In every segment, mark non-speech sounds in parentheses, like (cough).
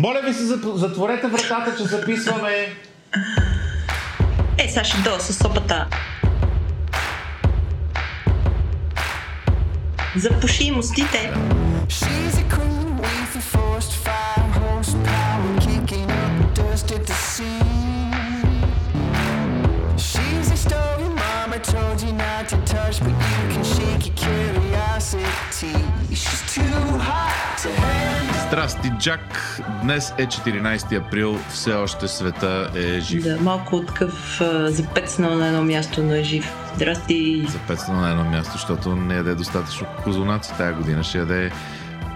Моля ви се, затворете вратата, че записваме. Е, сега ще дойда с сопата. Запуши story mama told you not to touch, but you can shake your curiosity. Здрасти, Джак! Днес е 14 април, все още света е жив. Да, малко такъв запецнал на едно място, но е жив. Здрасти! Запецнал на едно място, защото не яде достатъчно козунаци тази година. Ще яде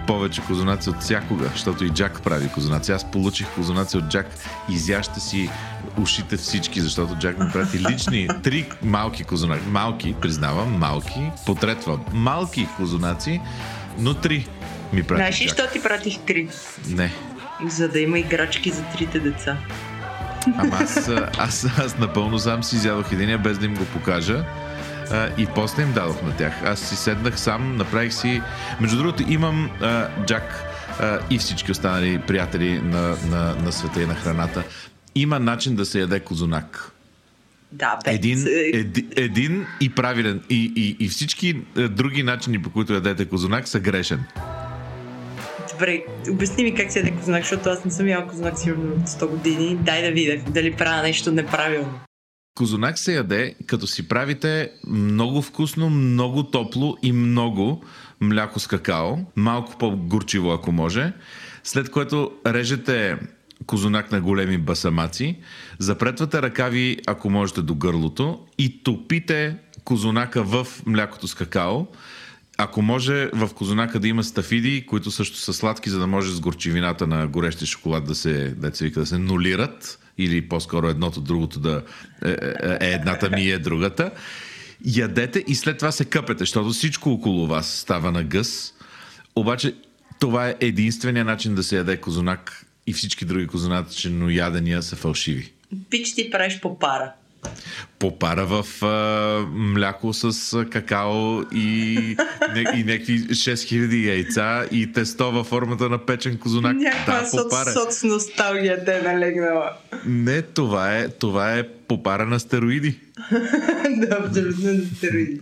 повече козунаци от всякога, защото и Джак прави козунаци. Аз получих козунаци от Джак, изяща си ушите всички, защото Джак ми прати лични три малки козунаци. Малки, признавам, малки, потретвам. Малки козунаци, но три ми прати Знаеш ли, що ти пратих три? Не. За да има играчки за трите деца. Ама аз, аз, аз напълно сам си изядох единия, без да им го покажа. А, и после им дадох на тях. Аз си седнах сам, направих си... Между другото, имам а, Джак а, и всички останали приятели на, на, на света и на храната. Има начин да се яде козунак. Да, бе. Един, еди, един и правилен. И, и, и всички други начини, по които ядете козунак, са грешен. Добре, обясни ми как се яде козунак, защото аз не съм ял козунак сигурно от 100 години. Дай да видя дали правя нещо неправилно. Козунак се яде, като си правите много вкусно, много топло и много мляко с какао, малко по-горчиво ако може, след което режете козунак на големи басамаци, запретвате ръкави, ако можете, до гърлото и топите козунака в млякото с какао. Ако може в козунака да има стафиди, които също са сладки, за да може с горчивината на горещия шоколад да се, да се, вика, да се нулират, или по-скоро едното, другото да е, е, е едната ми е другата. Ядете и след това се къпете, защото всичко около вас става на гъс. Обаче това е единствения начин да се яде козунак и всички други козуначено ядения са фалшиви. Пич ти правиш по пара попара в а, мляко с какао и, не, и някакви 6000 яйца и тесто във формата на печен козунак. Някаква да, соц, соц носталгия те е налегнала. Не, това е, това е попара на стероиди. (laughs) да, абсолютно на стероиди.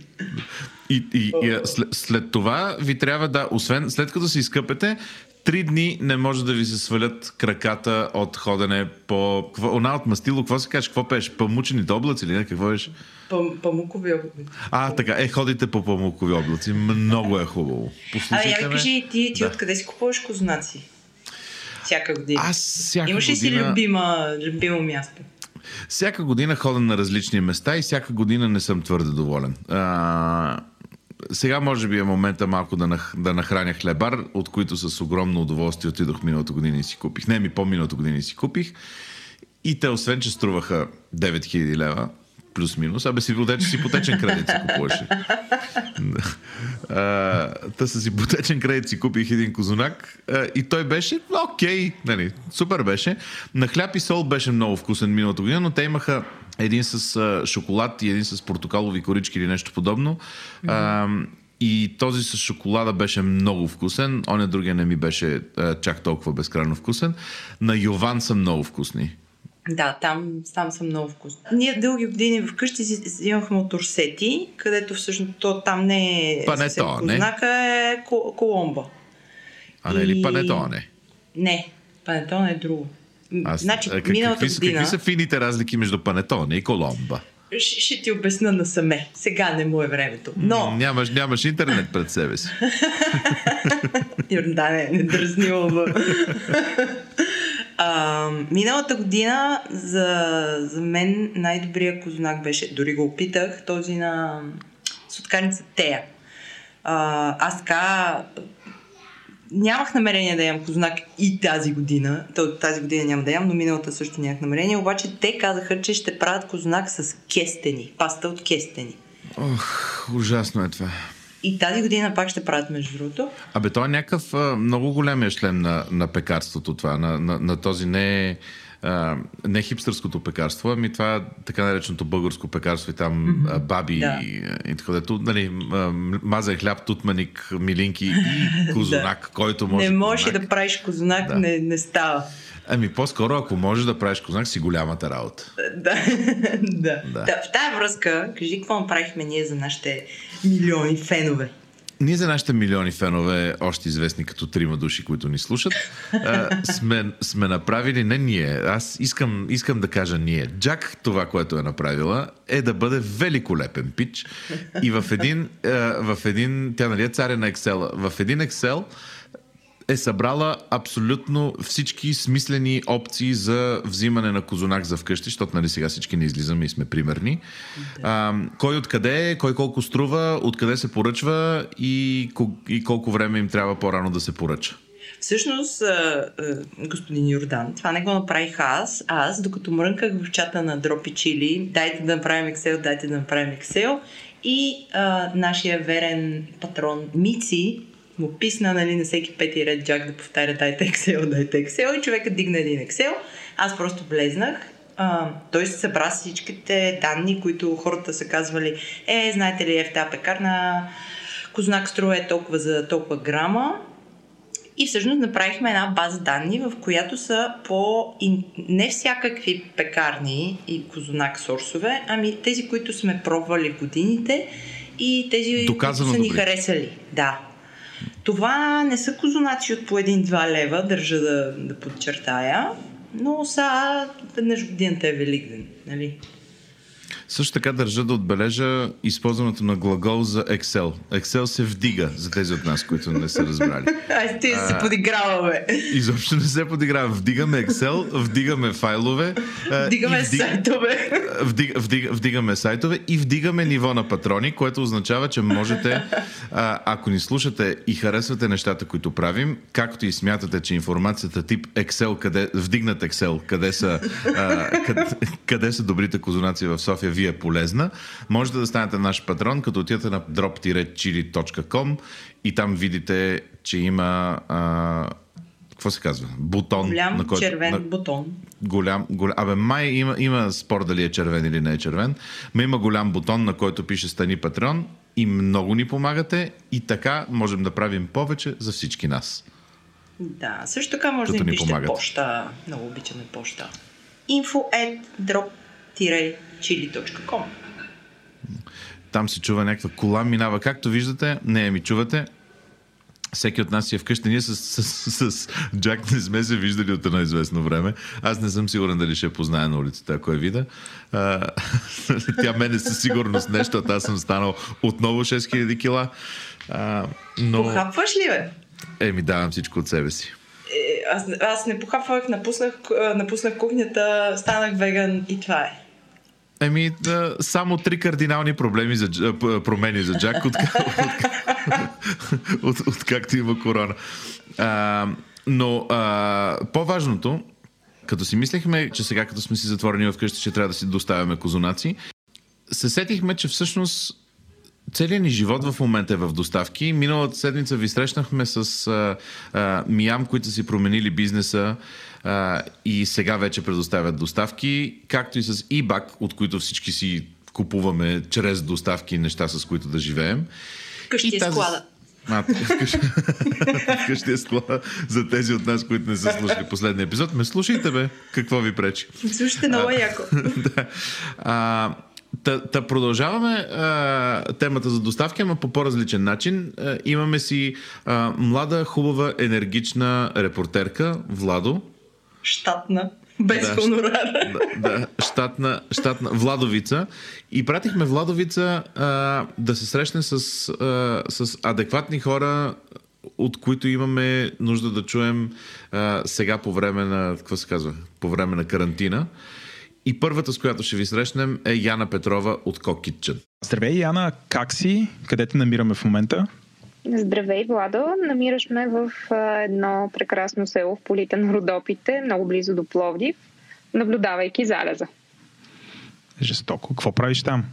И, и, и след, след това ви трябва да, освен след като се изкъпете, три дни не може да ви се свалят краката от ходене по... Она от мастило, какво се каже? Какво пеш? Памучените облаци или не? Какво беше? памукови облаци. А, така. Е, ходите по памукови облаци. Много е хубаво. Послушайте а, я ми кажи, ти, ти да. откъде си купуваш кознаци? Всяка година. Аз всяка Имаш ли година... си любима, любимо място? Всяка година ходя на различни места и всяка година не съм твърде доволен. А, сега може би е момента малко да, нах, да нахраня хлебар, от които с огромно удоволствие отидох миналата година и си купих. Не, ми по-миналата година и си купих. И те, освен че струваха 9000 лева, плюс-минус, абе си че си потечен кредит си купуваше. Та с ипотечен кредит си купих един козунак а, и той беше окей, нали, супер беше. На хляб и сол беше много вкусен миналата година, но те имаха един с а, шоколад и един с портокалови корички или нещо подобно. Mm-hmm. А, и този с шоколада беше много вкусен, оня другия не ми беше а, чак толкова безкрайно вкусен. На Йован са много вкусни. Да, там, там са много вкусни. Ние дълги години вкъщи си имахме от Орсети, където всъщност то там не е Пането, не. Знака е Коломба. А не е ли Панетоне? Не, Панетоне е друго. Аз, значи, как, какви, са, година... какви са фините разлики между Панетоне и Коломба? Ще, ще ти обясна насаме. Сега не му е времето. Но... Нямаш, нямаш интернет пред себе си. (laughs) да, не, не дразнило. (laughs) А, миналата година за, за мен най-добрият кознак беше, дори го опитах, този на сотканица Тея. А, аз така нямах намерение да ям кознак и тази година. Тази година няма да ям, но миналата също нямах намерение. Обаче те казаха, че ще правят кознак с кестени. Паста от кестени. Ох, ужасно е това. И тази година пак ще правят, между другото. Абе, той е някакъв много големия шлем на, на пекарството това, на, на, на този не а, не хипстърското пекарство, ами това така нареченото българско пекарство и там mm-hmm. баби да. и, и така дето, нали, мазен хляб, тутманик, милинки и (laughs) козунак, да. който може... Не можеш да правиш козунак, да. не, не става. Ами по-скоро, ако можеш да правиш кознак, си голямата работа. (laughs) Да. да. да. В тази връзка, кажи какво направихме ние за нашите милиони фенове. Ние за нашите милиони фенове, още известни като трима души, които ни слушат, а, сме, сме направили, не ние, аз искам, искам да кажа ние. Джак това, което е направила, е да бъде великолепен пич и в един, а, в един тя нали е царя на Excel, в един Excel е събрала абсолютно всички смислени опции за взимане на козунак за вкъщи, защото нали сега всички не излизаме и сме примерни. Да. А, кой откъде е, кой колко струва, откъде се поръчва и, и колко време им трябва по-рано да се поръча. Всъщност, господин Йордан, това не го направих аз. Аз, докато мрънках в чата на Дропи Чили, дайте да направим Excel, дайте да направим Excel, и а, нашия верен патрон Мици му писна нали, на всеки пети ред Джак да повтаря дайте Excel, дайте Excel и човека дигна един Excel. Аз просто влезнах. А, той се събра всичките данни, които хората са казвали, е, знаете ли, е в тази пекарна кознак струва е толкова за толкова грама. И всъщност направихме една база данни, в която са по не всякакви пекарни и козунак сорсове, ами тези, които сме пробвали в годините и тези, Доказано които са ни добри. харесали. Да, това не са козунаци от по 1-2 лева, държа да, да подчертая, но са веднъж годината е Великден, нали? Също така държа да отбележа използването на глагол за Excel. Excel се вдига за тези от нас, които не са разбрали. (laughs) Ай, ти се подиграваме. Изобщо не се подиграва. Вдигаме Excel, вдигаме файлове. Вдигаме вдиг... сайтове. Вдиг, вдиг, вдигаме сайтове и вдигаме ниво на патрони, което означава, че можете, ако ни слушате и харесвате нещата, които правим, както и смятате, че информацията тип Excel, къде, вдигнат Excel, къде са, къде, къде са добрите козунаци в София, ви е полезна, можете да станете наш патрон, като отидете на drop-chili.com и там видите, че има а, какво се казва? Бутон. Голям на който, червен на, бутон. Голям, голям. Абе, май има, има спор дали е червен или не е червен. Ма има голям бутон, на който пише Стани Патрон и много ни помагате и така можем да правим повече за всички нас. Да, също така може да ни пишете помагат. поща. Много обичаме поща. info at drop chili.com Там се чува някаква кола, минава. Както виждате, не ми чувате, всеки от нас си е вкъщи. Ние с, с, с, с Джак не сме се виждали от едно известно време. Аз не съм сигурен дали ще познае на улицата, ако е вида. А, (laughs) тя мене със сигурност нещо, аз съм станал отново 6000 кила. А, но... Похапваш ли, бе? Еми, давам всичко от себе си. Е, аз, аз не похапвах, напуснах, напуснах кухнята, станах веган и това е. Еми, да, само три кардинални проблеми за, промени за Джак, от, от, от, от както има корона. А, но а, по-важното, като си мислехме, че сега като сме си затворени вкъщи, ще трябва да си доставяме козунаци, се сетихме, че всъщност целият ни живот в момента е в доставки. Миналата седмица ви срещнахме с а, а, Миям, които си променили бизнеса а, и сега вече предоставят доставки, както и с eBack, от които всички си купуваме чрез доставки неща, с които да живеем. Къщи е тази... склада. А, вкъщи (laughs) е склада за тези от нас, които не са слушали последния епизод. Ме слушайте, бе. Какво ви пречи? Слушайте много яко. (laughs) да. А, Та, та продължаваме а, темата за доставки, ама по по-различен начин. А, имаме си а, млада, хубава, енергична репортерка, Владо. Штатна. Без да, хонорар. Да, да щатна, щатна Владовица. И пратихме Владовица а, да се срещне с, а, с адекватни хора, от които имаме нужда да чуем а, сега по време на, какво се казва, по време на карантина. И първата, с която ще ви срещнем, е Яна Петрова от Кокитчен. Здравей, Яна! Как си? Къде те намираме в момента? Здравей, Владо! Намираш ме в едно прекрасно село в полите на Родопите, много близо до Пловдив, наблюдавайки залеза. Жестоко. Какво правиш там?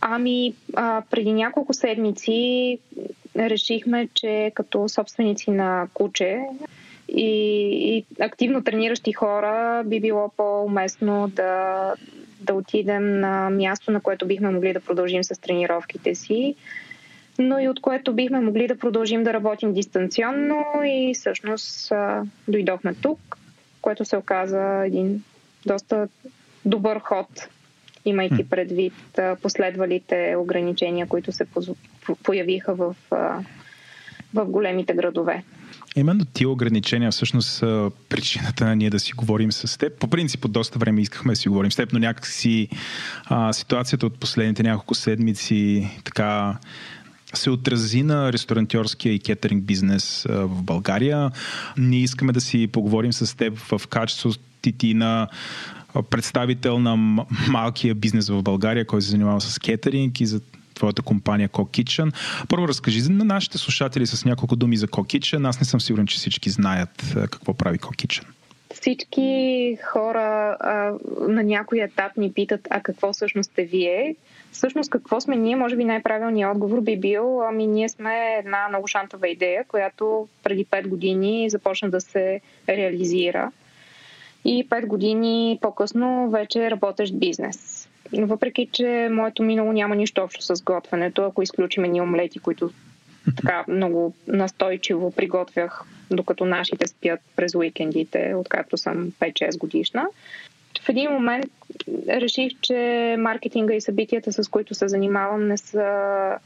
Ами, а, преди няколко седмици решихме, че като собственици на куче и, и активно трениращи хора би било по-уместно да, да отидем на място, на което бихме могли да продължим с тренировките си, но и от което бихме могли да продължим да работим дистанционно и всъщност дойдохме тук, което се оказа един доста добър ход, имайки предвид последвалите ограничения, които се появиха в, в големите градове. Именно тия ограничения всъщност са причината на ние да си говорим с теб. По принцип, от доста време искахме да си говорим с теб, но някакси а, ситуацията от последните няколко седмици така се отрази на ресторантьорския и кетеринг бизнес в България. Ние искаме да си поговорим с теб в качеството ти на представител на малкия бизнес в България, който се занимава с кетеринг и за твоята компания Co Kitchen. Първо разкажи на нашите слушатели с няколко думи за Co Kitchen. Аз не съм сигурен, че всички знаят какво прави Co Kitchen. Всички хора а, на някой етап ни питат, а какво всъщност сте вие? Всъщност какво сме ние? Може би най-правилният отговор би бил, ами ние сме една много шантова идея, която преди 5 години започна да се реализира. И 5 години по-късно вече работещ бизнес. Въпреки, че моето минало няма нищо общо с готвенето, ако изключим ни омлети, които (laughs) така много настойчиво приготвях, докато нашите спят през уикендите, откакто съм 5-6 годишна. В един момент реших, че маркетинга и събитията, с които се занимавам, не са,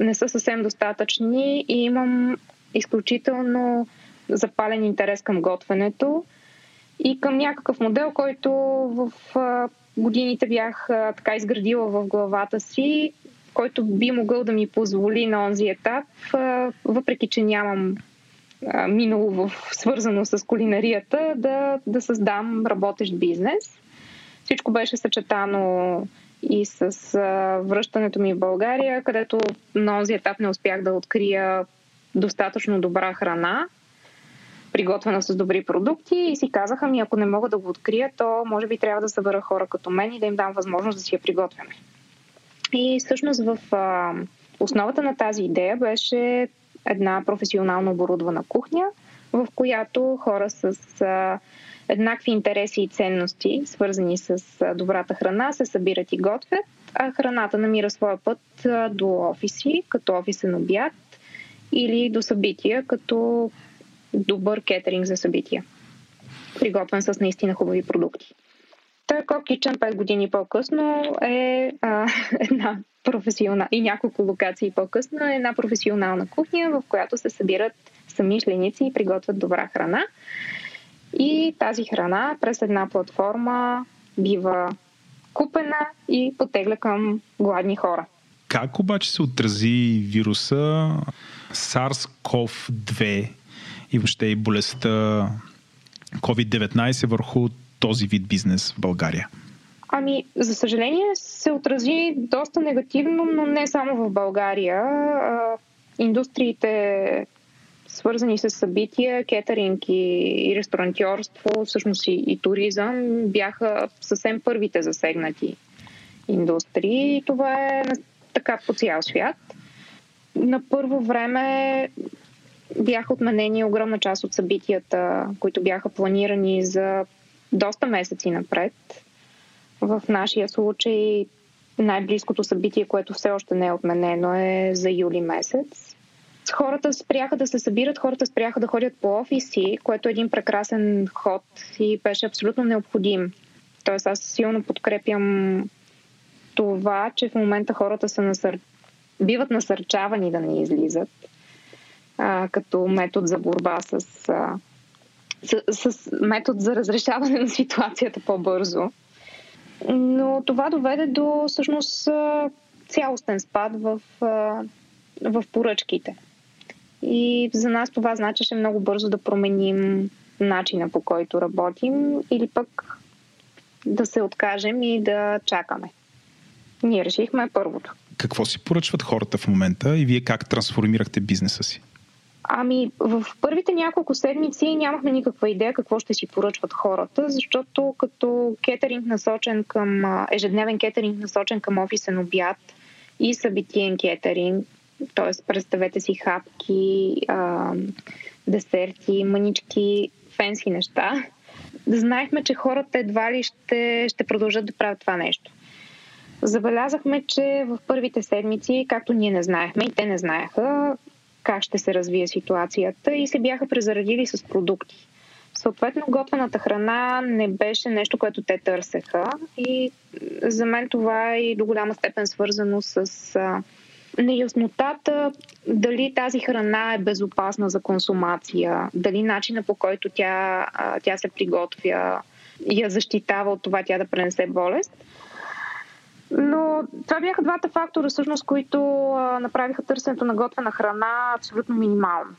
не са съвсем достатъчни и имам изключително запален интерес към готвенето и към някакъв модел, който в годините бях така изградила в главата си, който би могъл да ми позволи на онзи етап, въпреки че нямам минало в, свързано с кулинарията, да, да създам работещ бизнес. Всичко беше съчетано и с а, връщането ми в България, където на онзи етап не успях да открия достатъчно добра храна приготвена с добри продукти и си казаха ми, ако не мога да го открия, то може би трябва да събера хора като мен и да им дам възможност да си я приготвяме. И всъщност в а, основата на тази идея беше една професионално оборудвана кухня, в която хора с а, еднакви интереси и ценности, свързани с а, добрата храна, се събират и готвят, а храната намира своя път а, до офиси, като офисен обяд или до събития, като добър кетеринг за събития, приготвен с наистина хубави продукти. Той Kitchen 5 години по-късно е а, (laughs) една професионална и няколко локации по-късно е една професионална кухня, в която се събират самишленици и приготвят добра храна. И тази храна през една платформа бива купена и потегля към гладни хора. Как обаче се отрази вируса SARS-CoV-2 и въобще и болестта COVID-19 върху този вид бизнес в България? Ами, за съжаление се отрази доста негативно, но не само в България. Индустриите, свързани с събития, кетеринг и, ресторантьорство, всъщност и, и туризъм, бяха съвсем първите засегнати индустрии. И това е така по цял свят. На първо време бяха отменени огромна част от събитията, които бяха планирани за доста месеци напред. В нашия случай най-близкото събитие, което все още не е отменено, е за юли месец. Хората спряха да се събират, хората спряха да ходят по офиси, което е един прекрасен ход и беше абсолютно необходим. Тоест аз силно подкрепям това, че в момента хората са насър... биват насърчавани да не излизат а, като метод за борба с, а, с, с метод за разрешаване (laughs) на ситуацията по-бързо. Но това доведе до всъщност цялостен спад в, в поръчките. И за нас това значеше много бързо да променим начина по който работим или пък да се откажем и да чакаме. Ние решихме първото. Какво си поръчват хората в момента и вие как трансформирахте бизнеса си? Ами, в първите няколко седмици нямахме никаква идея какво ще си поръчват хората, защото като кетеринг насочен към, ежедневен кетеринг насочен към офисен обяд и събитиен кетеринг, т.е. представете си хапки, а, десерти, мънички, фенси неща. Знаехме, че хората едва ли ще, ще продължат да правят това нещо. Забелязахме, че в първите седмици, както ние не знаехме и те не знаеха как ще се развие ситуацията и се бяха презаредили с продукти. Съответно, готвената храна не беше нещо, което те търсеха и за мен това е и до голяма степен свързано с а, неяснотата дали тази храна е безопасна за консумация, дали начина по който тя, а, тя се приготвя я защитава от това тя да пренесе болест. Но това бяха двата фактора, всъщност, които а, направиха търсенето на готвена храна абсолютно минимално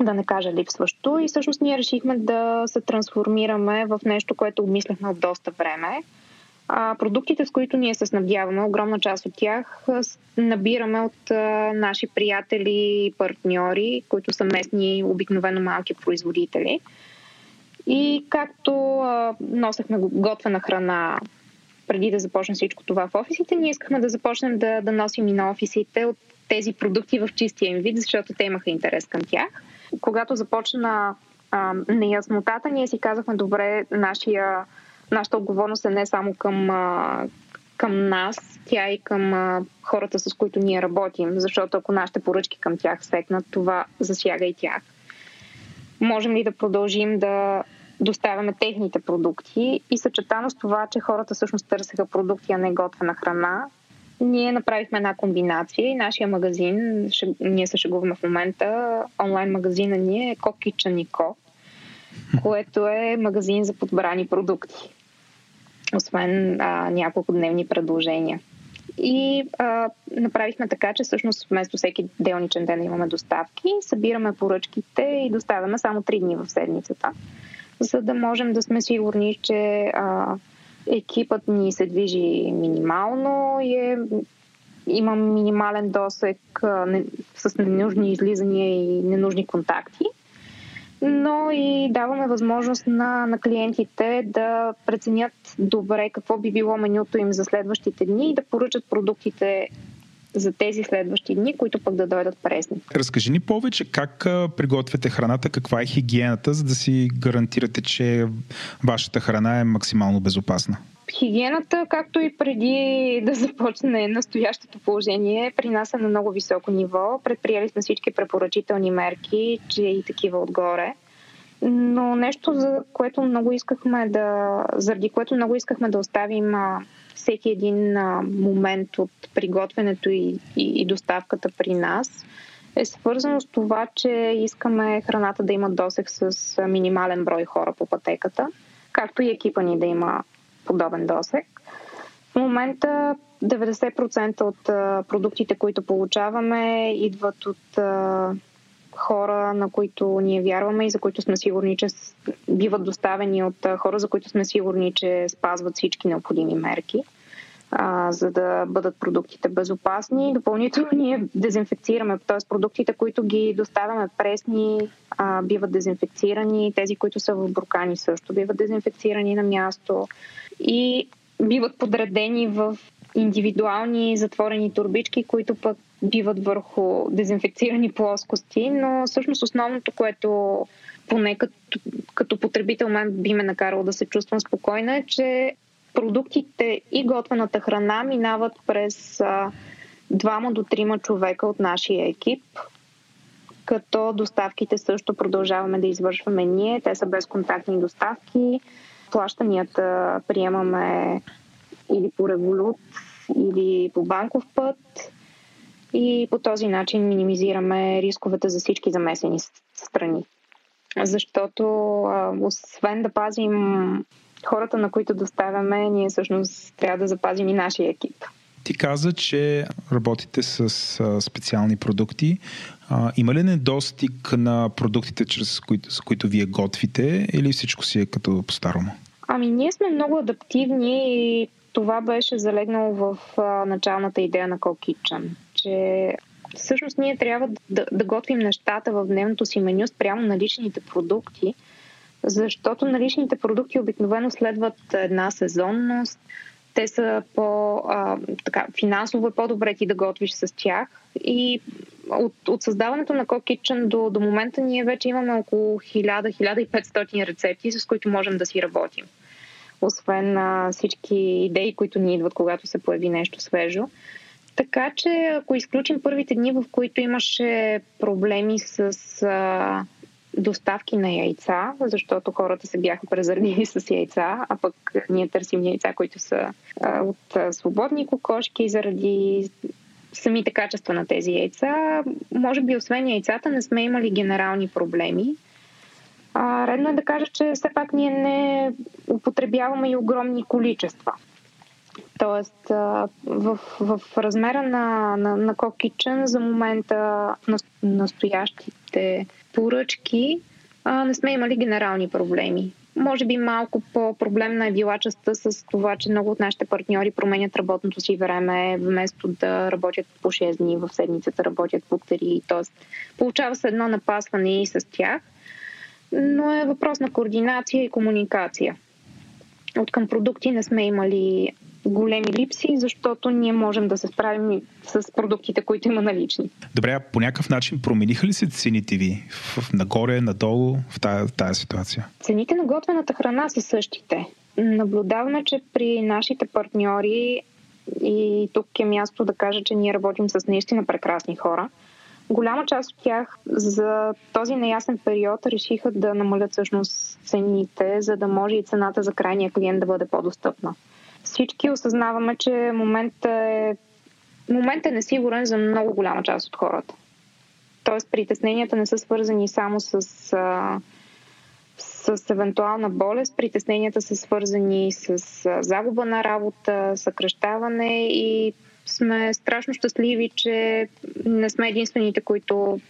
да не кажа липсващо. И всъщност ние решихме да се трансформираме в нещо, което обмисляхме от доста време. А, продуктите, с които ние се снабдяваме, огромна част от тях набираме от а, наши приятели и партньори, които са местни, обикновено малки производители. И както а, носехме готвена храна преди да започне всичко това в офисите, ние искахме да започнем да, да носим и на офисите от тези продукти в чистия им вид, защото те имаха интерес към тях когато започна а, неяснотата, ние си казахме, добре, нашия, нашата отговорност е не само към, а, към нас, тя и към а, хората, с които ние работим, защото ако нашите поръчки към тях секнат, това засяга и тях. Можем ли да продължим да доставяме техните продукти и съчетано с това, че хората всъщност търсеха продукти, а не готвена храна, ние направихме една комбинация и нашия магазин, ние се шегуваме в момента, онлайн магазина ни е Co Kitchen Co, което е магазин за подбрани продукти, освен а, няколко дневни предложения. И а, направихме така, че всъщност вместо всеки делничен ден имаме доставки, събираме поръчките и доставяме само 3 дни в седмицата, за да можем да сме сигурни, че а, екипът ни се движи минимално и е, има минимален досек не, с ненужни излизания и ненужни контакти. Но и даваме възможност на, на клиентите да преценят добре какво би било менюто им за следващите дни и да поръчат продуктите за тези следващи дни, които пък да дойдат пресни. Разкажи ни повече как приготвяте храната, каква е хигиената, за да си гарантирате, че вашата храна е максимално безопасна. Хигиената, както и преди да започне настоящото положение, при нас е на много високо ниво. Предприели сме всички препоръчителни мерки, че и такива отгоре. Но нещо, за което много искахме да, заради което много искахме да оставим всеки един момент от приготвянето и, и, и доставката при нас е свързано с това, че искаме храната да има досег с минимален брой хора по пътеката, както и екипа ни да има подобен досег. В момента 90% от продуктите, които получаваме, идват от хора, на които ние вярваме и за които сме сигурни, че биват доставени от хора, за които сме сигурни, че спазват всички необходими мерки, а, за да бъдат продуктите безопасни. Допълнително ние дезинфекцираме, т.е. продуктите, които ги доставяме пресни, а, биват дезинфекцирани, тези, които са в буркани също биват дезинфекцирани на място и биват подредени в индивидуални затворени турбички, които пък биват върху дезинфекцирани плоскости, но всъщност основното, което поне като, като потребител мен би ме накарало да се чувствам спокойна е, че продуктите и готвената храна минават през двама до трима човека от нашия екип, като доставките също продължаваме да извършваме ние. Те са безконтактни доставки. Плащанията приемаме или по револют, или по банков път и по този начин минимизираме рисковете за всички замесени страни. Защото а, освен да пазим хората, на които доставяме, ние всъщност трябва да запазим и нашия екип. Ти каза, че работите с а, специални продукти. А, има ли недостиг на продуктите, чрез които, с които вие готвите, или всичко си е като по-старому? Ами, ние сме много адаптивни и това беше залегнало в а, началната идея на Co Kitchen че всъщност ние трябва да, да готвим нещата в дневното си меню спрямо наличните продукти, защото наличните продукти обикновено следват една сезонност, те са по, а, така, финансово е по-добре ти да готвиш с тях и от, от създаването на Cook Kitchen до, до момента ние вече имаме около 1000-1500 рецепти, с които можем да си работим. Освен а, всички идеи, които ни идват, когато се появи нещо свежо. Така че, ако изключим първите дни, в които имаше проблеми с а, доставки на яйца, защото хората се бяха презърнили (laughs) с яйца, а пък ние търсим яйца, които са а, от а, свободни кокошки заради самите качества на тези яйца. Може би освен яйцата не сме имали генерални проблеми. А, редно е да кажа, че все пак ние не употребяваме и огромни количества. Тоест, в, в размера на, на, на Kitchen за момента настоящите поръчки а, не сме имали генерални проблеми. Може би малко по-проблемна е била частта с това, че много от нашите партньори променят работното си време, вместо да работят по 6 дни в седмицата, работят по 3. Т.е. получава се едно напасване и с тях, но е въпрос на координация и комуникация. От към продукти не сме имали големи липси, защото ние можем да се справим с продуктите, които има налични. Добре, а по някакъв начин промениха ли се цените ви в, нагоре, надолу в тази, тази ситуация? Цените на готвената храна са същите. Наблюдаваме, че при нашите партньори и тук е място да кажа, че ние работим с наистина прекрасни хора. Голяма част от тях за този неясен период решиха да намалят всъщност цените, за да може и цената за крайния клиент да бъде по-достъпна всички осъзнаваме, че моментът е, момент е несигурен за много голяма част от хората. Тоест, притесненията не са свързани само с, а, с евентуална болест, притесненията са свързани с а, загуба на работа, съкръщаване и сме страшно щастливи, че не сме единствените, които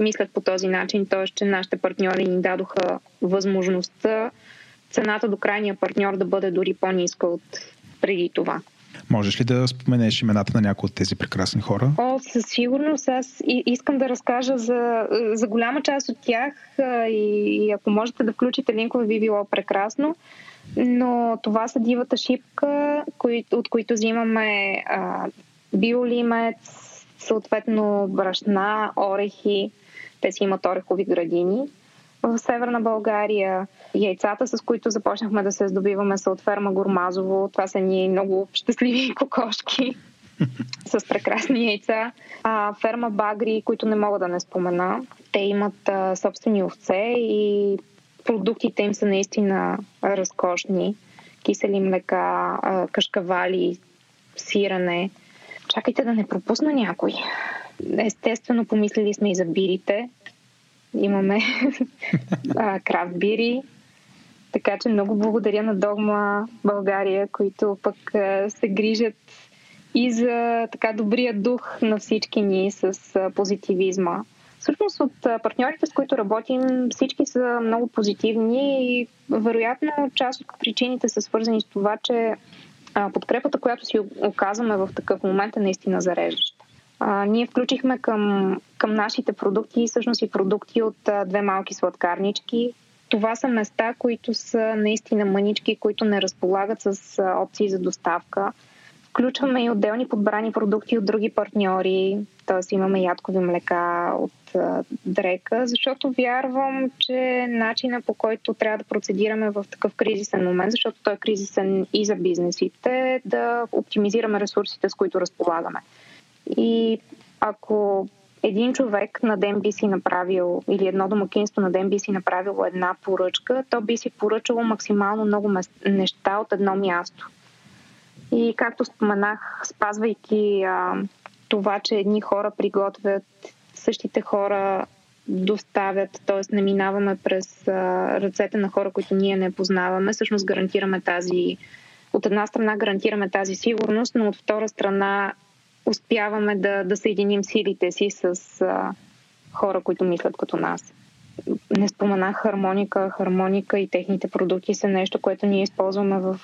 мислят по този начин, т.е. че нашите партньори ни дадоха възможността цената до крайния партньор да бъде дори по-ниска от преди това. Можеш ли да споменеш имената на някои от тези прекрасни хора? О, със сигурност. Аз искам да разкажа за, за голяма част от тях и, и ако можете да включите линкове, би било прекрасно. Но това са дивата шипка, кои, от които взимаме а, биолимец, съответно брашна, орехи. Те си имат орехови градини в Северна България. Яйцата, с които започнахме да се здобиваме, са от ферма Гормазово. Това са ни много щастливи (laughs) кокошки (laughs) с прекрасни яйца. А, ферма Багри, които не мога да не спомена. Те имат а, собствени овце и продуктите им са наистина разкошни. Кисели млека, а, кашкавали, сирене. Чакайте да не пропусна някой. Естествено, помислили сме и за бирите. Имаме (laughs) крафт бири. Така че много благодаря на Догма България, които пък се грижат и за така добрия дух на всички ни с позитивизма. Всъщност от партньорите, с които работим, всички са много позитивни и вероятно част от причините са свързани с това, че подкрепата, която си оказваме в такъв момент е наистина зареждаща. Ние включихме към, към нашите продукти всъщност и продукти от а, две малки сладкарнички. Това са места, които са наистина мънички, които не разполагат с а, опции за доставка. Включваме и отделни подбрани продукти от други партньори, т.е. имаме ядкови млека от а, дрека, защото вярвам, че начина по който трябва да процедираме в такъв кризисен момент, защото той е кризисен и за бизнесите, е да оптимизираме ресурсите, с които разполагаме. И ако един човек на ден би си направил, или едно домакинство на ден би си направило една поръчка, то би си поръчало максимално много неща от едно място. И както споменах, спазвайки а, това, че едни хора приготвят, същите хора доставят, т.е. не минаваме през а, ръцете на хора, които ние не познаваме, всъщност гарантираме тази, от една страна гарантираме тази сигурност, но от втора страна успяваме да, да съединим силите си с а, хора, които мислят като нас. Не споменах хармоника. Хармоника и техните продукти са нещо, което ние използваме в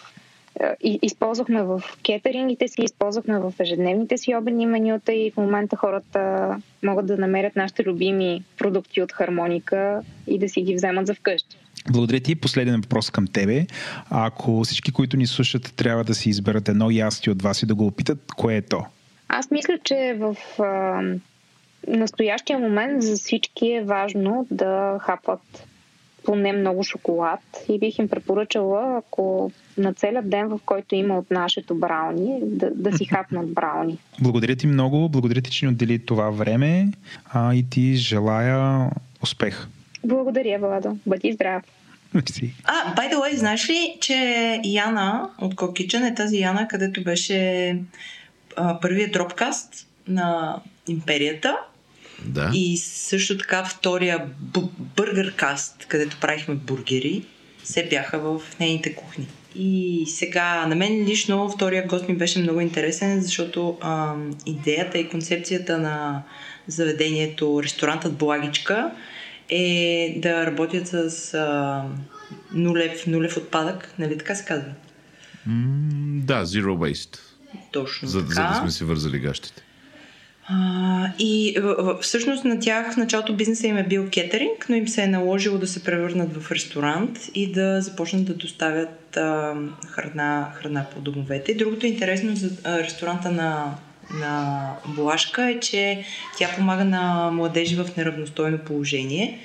използвахме в кетерингите си, използвахме в ежедневните си обедни менюта и в момента хората могат да намерят нашите любими продукти от хармоника и да си ги вземат за вкъщи. Благодаря ти. Последен въпрос към тебе. Ако всички, които ни слушат, трябва да си изберат едно ястие от вас и да го опитат, кое е то? Аз мисля, че в а, настоящия момент за всички е важно да хапват поне много шоколад и бих им препоръчала, ако на целият ден, в който има от нашето брауни, да, да си хапнат брауни. Благодаря ти много, благодаря ти, че ни отдели това време а, и ти желая успех. Благодаря, Владо. Бъди здрав. Мерси. А, by the way, знаеш ли, че Яна от Кокичен е тази Яна, където беше а, първият дропкаст на империята Да. и също така втория бу- бъргъркаст, където правихме бургери, се бяха в нейните кухни. И сега, на мен лично втория гост ми беше много интересен, защото а, идеята и концепцията на заведението ресторантът Благичка е да работят с а, нулев, нулев отпадък, нали така се казва? М, да, Zero Waste. Точно За, за така. да сме си вързали гащите. А, и всъщност на тях в началото бизнеса им е бил кетеринг, но им се е наложило да се превърнат в ресторант и да започнат да доставят а, храна, храна по домовете. И другото интересно за а, ресторанта на, на Блашка е, че тя помага на младежи в неравностойно положение,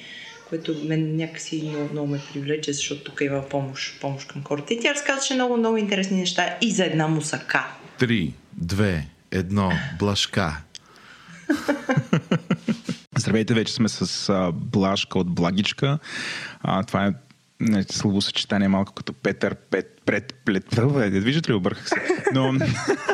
което мен някакси много, много ме привлече, защото тук има помощ, помощ към хората. И тя разказваше много, много интересни неща и за една мусака. Три, две, едно, блашка. (laughs) Здравейте, вече сме с а, Блашка от Благичка. А, това е не, словосъчетание малко като Петър, Пет, Пред, Плет. Виждате ли, обърках се. Но,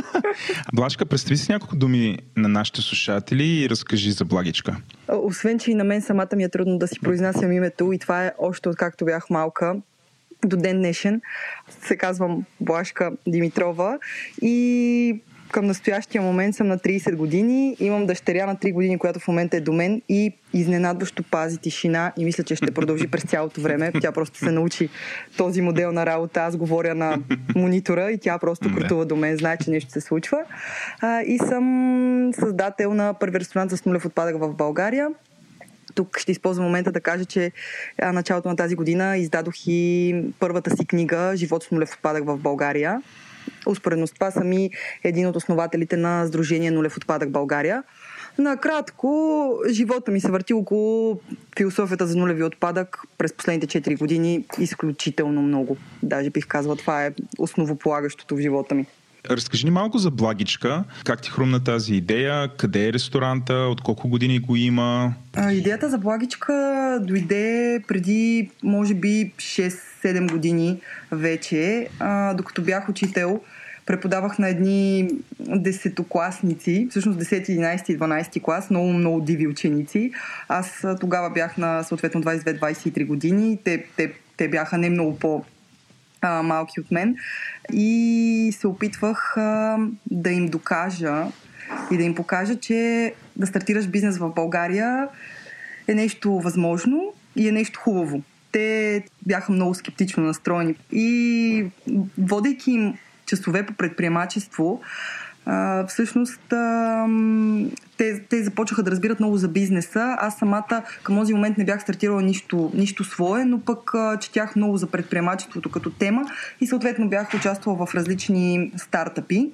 (laughs) Блашка, представи си няколко думи на нашите слушатели и разкажи за Благичка. Освен, че и на мен самата ми е трудно да си произнасям името и това е още откакто бях малка до ден днешен. Се казвам Блашка Димитрова и към настоящия момент съм на 30 години. Имам дъщеря на 3 години, която в момента е до мен и изненадващо пази тишина и мисля, че ще продължи през цялото време. Тя просто се научи този модел на работа. Аз говоря на монитора и тя просто крутува до мен, знае, че нещо се случва. А, и съм създател на първи ресторант с нулев отпадък в България. Тук ще използвам момента да кажа, че началото на тази година издадох и първата си книга Живот с нулев отпадък в България. Успоредно с това съм и един от основателите на Сдружение Нулев отпадък България. Накратко, живота ми се върти около философията за нулеви отпадък през последните 4 години изключително много. Даже бих казала, това е основополагащото в живота ми. Разкажи ни малко за Благичка. Как ти хрумна тази идея? Къде е ресторанта? От колко години го има? А, идеята за Благичка дойде преди, може би, 6-7 години вече, а, докато бях учител. Преподавах на едни десетокласници, всъщност 10, 11 и 12 клас, много, много диви ученици. Аз тогава бях на съответно 22-23 години. Те, те, те бяха не много по а, малки от мен и се опитвах а, да им докажа и да им покажа, че да стартираш бизнес в България е нещо възможно и е нещо хубаво. Те бяха много скептично настроени и водейки им часове по предприемачество, всъщност те, те започнаха да разбират много за бизнеса. Аз самата към този момент не бях стартирала нищо, нищо свое, но пък четях много за предприемачеството като тема и съответно бях участвала в различни стартъпи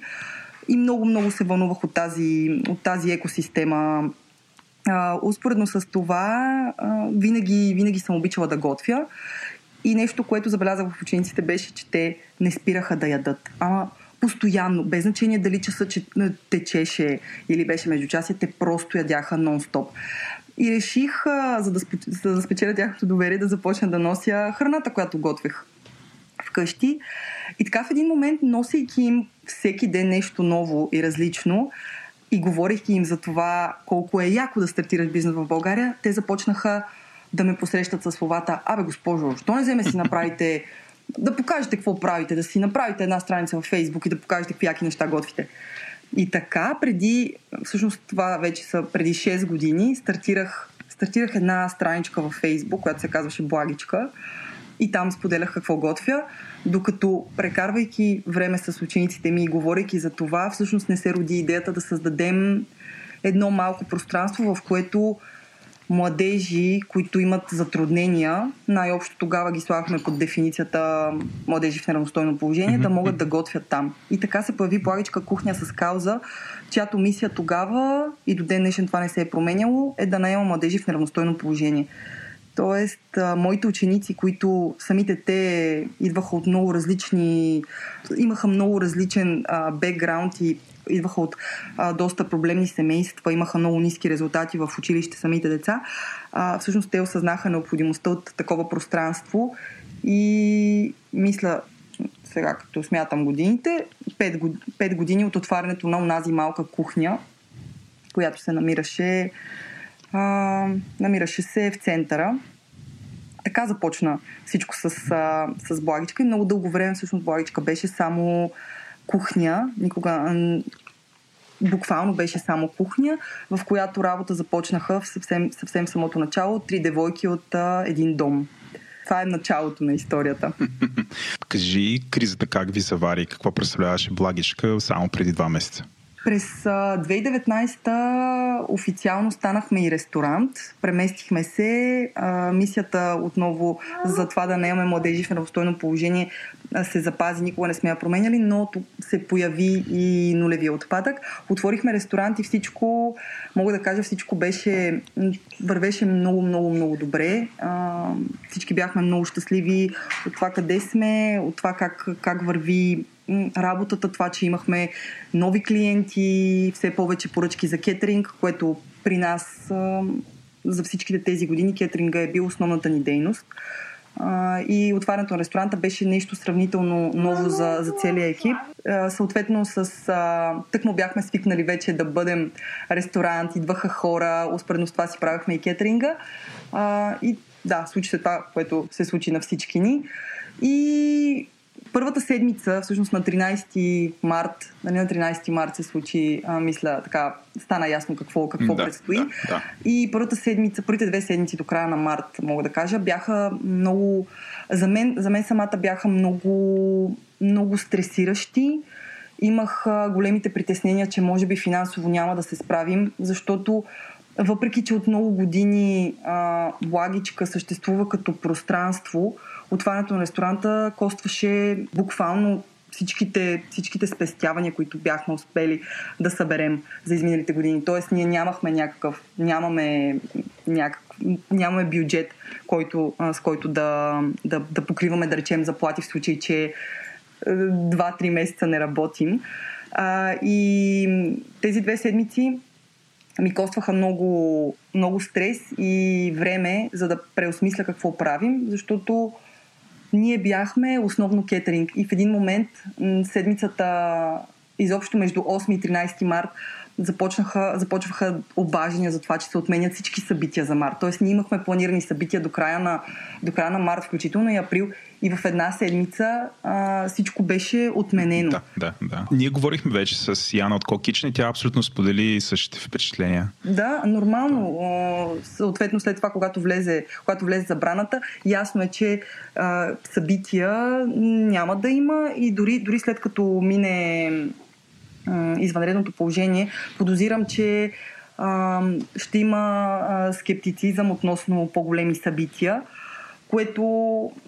и много-много се вълнувах от тази, от тази екосистема. А, успоредно с това, а, винаги, винаги съм обичала да готвя. И нещо, което забелязах в учениците беше, че те не спираха да ядат. Ама постоянно, без значение дали часа че, течеше или беше междучасие, те просто ядяха нон-стоп. И реших, за, да, за да спечеля тяхното доверие, да започна да нося храната, която готвех вкъщи. И така в един момент, носейки им всеки ден нещо ново и различно, и говорейки им за това колко е яко да стартираш бизнес в България, те започнаха да ме посрещат със словата Абе, госпожо, що не вземе си направите да покажете какво правите, да си направите една страница във Фейсбук и да покажете какви яки неща готвите. И така, преди, всъщност това вече са преди 6 години, стартирах, стартирах една страничка във Фейсбук, която се казваше Благичка и там споделях какво готвя, докато прекарвайки време с учениците ми и говорейки за това, всъщност не се роди идеята да създадем едно малко пространство, в което младежи, които имат затруднения, най-общо тогава ги слагахме под дефиницията младежи в неравностойно положение, да могат да готвят там. И така се появи плагичка кухня с кауза, чиято мисия тогава и до ден днешен това не се е променяло, е да наема младежи в неравностойно положение. Тоест, а, моите ученици, които самите те идваха от много различни, имаха много различен бекграунд и идваха от а, доста проблемни семейства, имаха много ниски резултати в училище самите деца, а, всъщност те осъзнаха необходимостта от такова пространство и мисля, сега като смятам годините, 5, год... 5 години от отварянето на онази малка кухня, която се намираше а, намираше се в центъра. Така започна всичко с, а, с Благичка и много дълго време всъщност Благичка беше само кухня. Никога буквално беше само кухня, в която работа започнаха в съвсем, съвсем самото начало три девойки от а, един дом. Това е началото на историята. (laughs) Кажи кризата как ви завари, какво представляваше Благичка само преди два месеца? През 2019 официално станахме и ресторант. Преместихме се. Мисията отново за това да не имаме младежи в неравностойно положение се запази, никога не сме я променяли, но се появи и нулевия отпадък. Отворихме ресторант и всичко, мога да кажа, всичко беше, вървеше много, много, много добре. Всички бяхме много щастливи от това къде сме, от това как, как върви работата, това, че имахме нови клиенти, все повече поръчки за кетеринг, което при нас за всичките тези години кетеринга е бил основната ни дейност. И отварянето на ресторанта беше нещо сравнително ново за, за целия екип. Съответно, с тъкмо бяхме свикнали вече да бъдем ресторант, идваха хора, успоредно с това си правихме и кетеринга. И да, случи се това, което се случи на всички ни. И първата седмица, всъщност на 13 март, нали, на 13 март се случи, а, мисля, така, стана ясно какво, какво да, предстои. Да, да. И първата седмица, първите две седмици до края на март, мога да кажа, бяха много, за мен, за мен самата бяха много, много стресиращи. Имах а, големите притеснения, че може би финансово няма да се справим, защото въпреки, че от много години а, Лагичка съществува като пространство, отварянето на ресторанта костваше буквално всичките, всичките спестявания, които бяхме успели да съберем за изминалите години. Тоест, ние нямахме някакъв, нямаме, някакъв, нямаме бюджет, който, с който да, да, да покриваме, да речем, заплати в случай, че 2-3 месеца не работим. А, и тези две седмици ми костваха много, много стрес и време, за да преосмисля какво правим, защото ние бяхме основно кетеринг и в един момент седмицата изобщо между 8 и 13 март започнаха, започваха обаждания за това, че се отменят всички събития за март. Тоест ние имахме планирани събития до края на, до края на март, включително и април. И в една седмица а, всичко беше отменено. Да, да, да. Ние говорихме вече с Яна от Кокичен и тя абсолютно сподели същите впечатления. Да, нормално. Да. Съответно, след това, когато влезе, когато влезе забраната, ясно е, че а, събития няма да има и дори, дори след като мине извънредното положение, подозирам, че а, ще има а, скептицизъм относно по-големи събития, което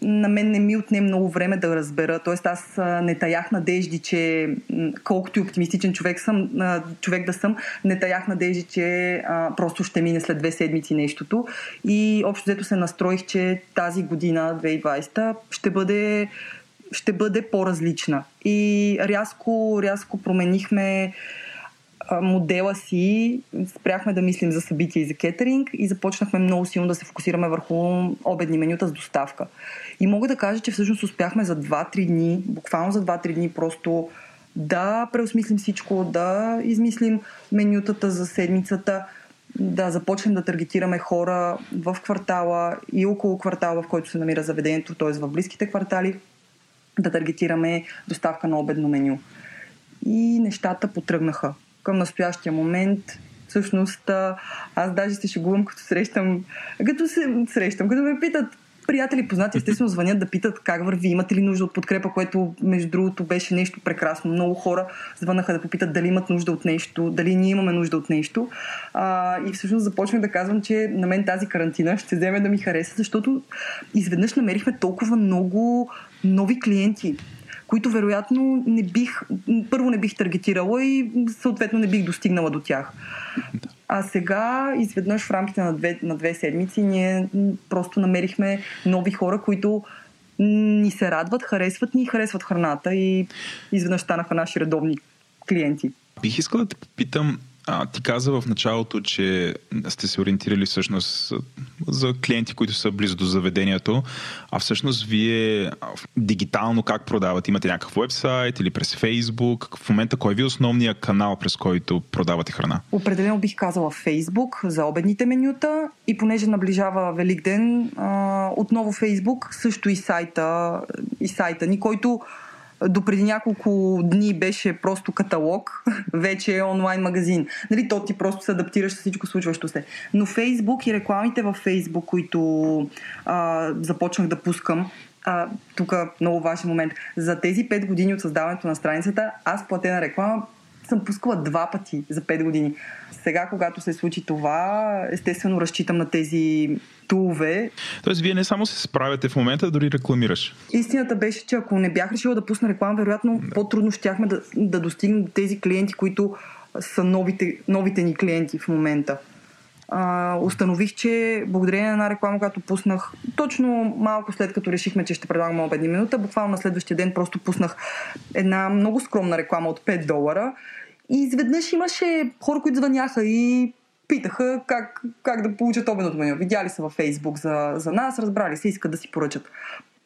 на мен не ми отне много време да разбера. Тоест аз не таях надежди, че колкото и оптимистичен човек, съм, човек да съм, не таях надежди, че а, просто ще мине след две седмици нещото. И общо взето се настроих, че тази година, 2020, ще бъде ще бъде по-различна. И рязко, рязко променихме модела си, спряхме да мислим за събития и за кетеринг и започнахме много силно да се фокусираме върху обедни менюта с доставка. И мога да кажа, че всъщност успяхме за 2-3 дни, буквално за 2-3 дни просто да преосмислим всичко, да измислим менютата за седмицата, да започнем да таргетираме хора в квартала и около квартала, в който се намира заведението, т.е. в близките квартали да таргетираме доставка на обедно меню. И нещата потръгнаха. Към настоящия момент всъщност аз даже се шегувам, като срещам, като се срещам, като ме питат приятели, познати, естествено звънят да питат как върви, имате ли нужда от подкрепа, което между другото беше нещо прекрасно. Много хора звънаха да попитат дали имат нужда от нещо, дали ние имаме нужда от нещо. А, и всъщност започнах да казвам, че на мен тази карантина ще вземе да ми хареса, защото изведнъж намерихме толкова много нови клиенти които вероятно не бих, първо не бих таргетирала и съответно не бих достигнала до тях. А сега, изведнъж в рамките на две, на две седмици, ние просто намерихме нови хора, които ни се радват, харесват ни и харесват храната и изведнъж станаха наши редовни клиенти. Бих искала да те попитам, а, ти каза в началото, че сте се ориентирали всъщност за клиенти, които са близо до заведението, а всъщност вие дигитално как продавате? Имате някакъв вебсайт или през Фейсбук? В момента кой ви е основният канал, през който продавате храна? Определено бих казала Фейсбук за обедните менюта и понеже наближава Великден, отново Фейсбук, също и сайта, и сайта ни, който до преди няколко дни беше просто каталог, (laughs) вече е онлайн магазин. Нали, то ти просто се адаптираш с всичко случващо се. Но Фейсбук и рекламите във Фейсбук, които а, започнах да пускам, а, тук много важен момент. За тези 5 години от създаването на страницата, аз платена реклама съм пускала два пъти за 5 години. Сега, когато се случи това, естествено разчитам на тези тулове. Тоест, вие не само се справяте в момента, дори рекламираш. Истината беше, че ако не бях решила да пусна реклама, вероятно да. по-трудно щяхме да, да достигнем до тези клиенти, които са новите, новите ни клиенти в момента. А, установих, че благодарение на една реклама, която пуснах точно малко след като решихме, че ще предлагам обедни минута, буквално на следващия ден просто пуснах една много скромна реклама от 5 долара и изведнъж имаше хора, които звъняха и питаха как, как да получат обедното меню. Видяли са във Фейсбук за, за нас, разбрали се, искат да си поръчат.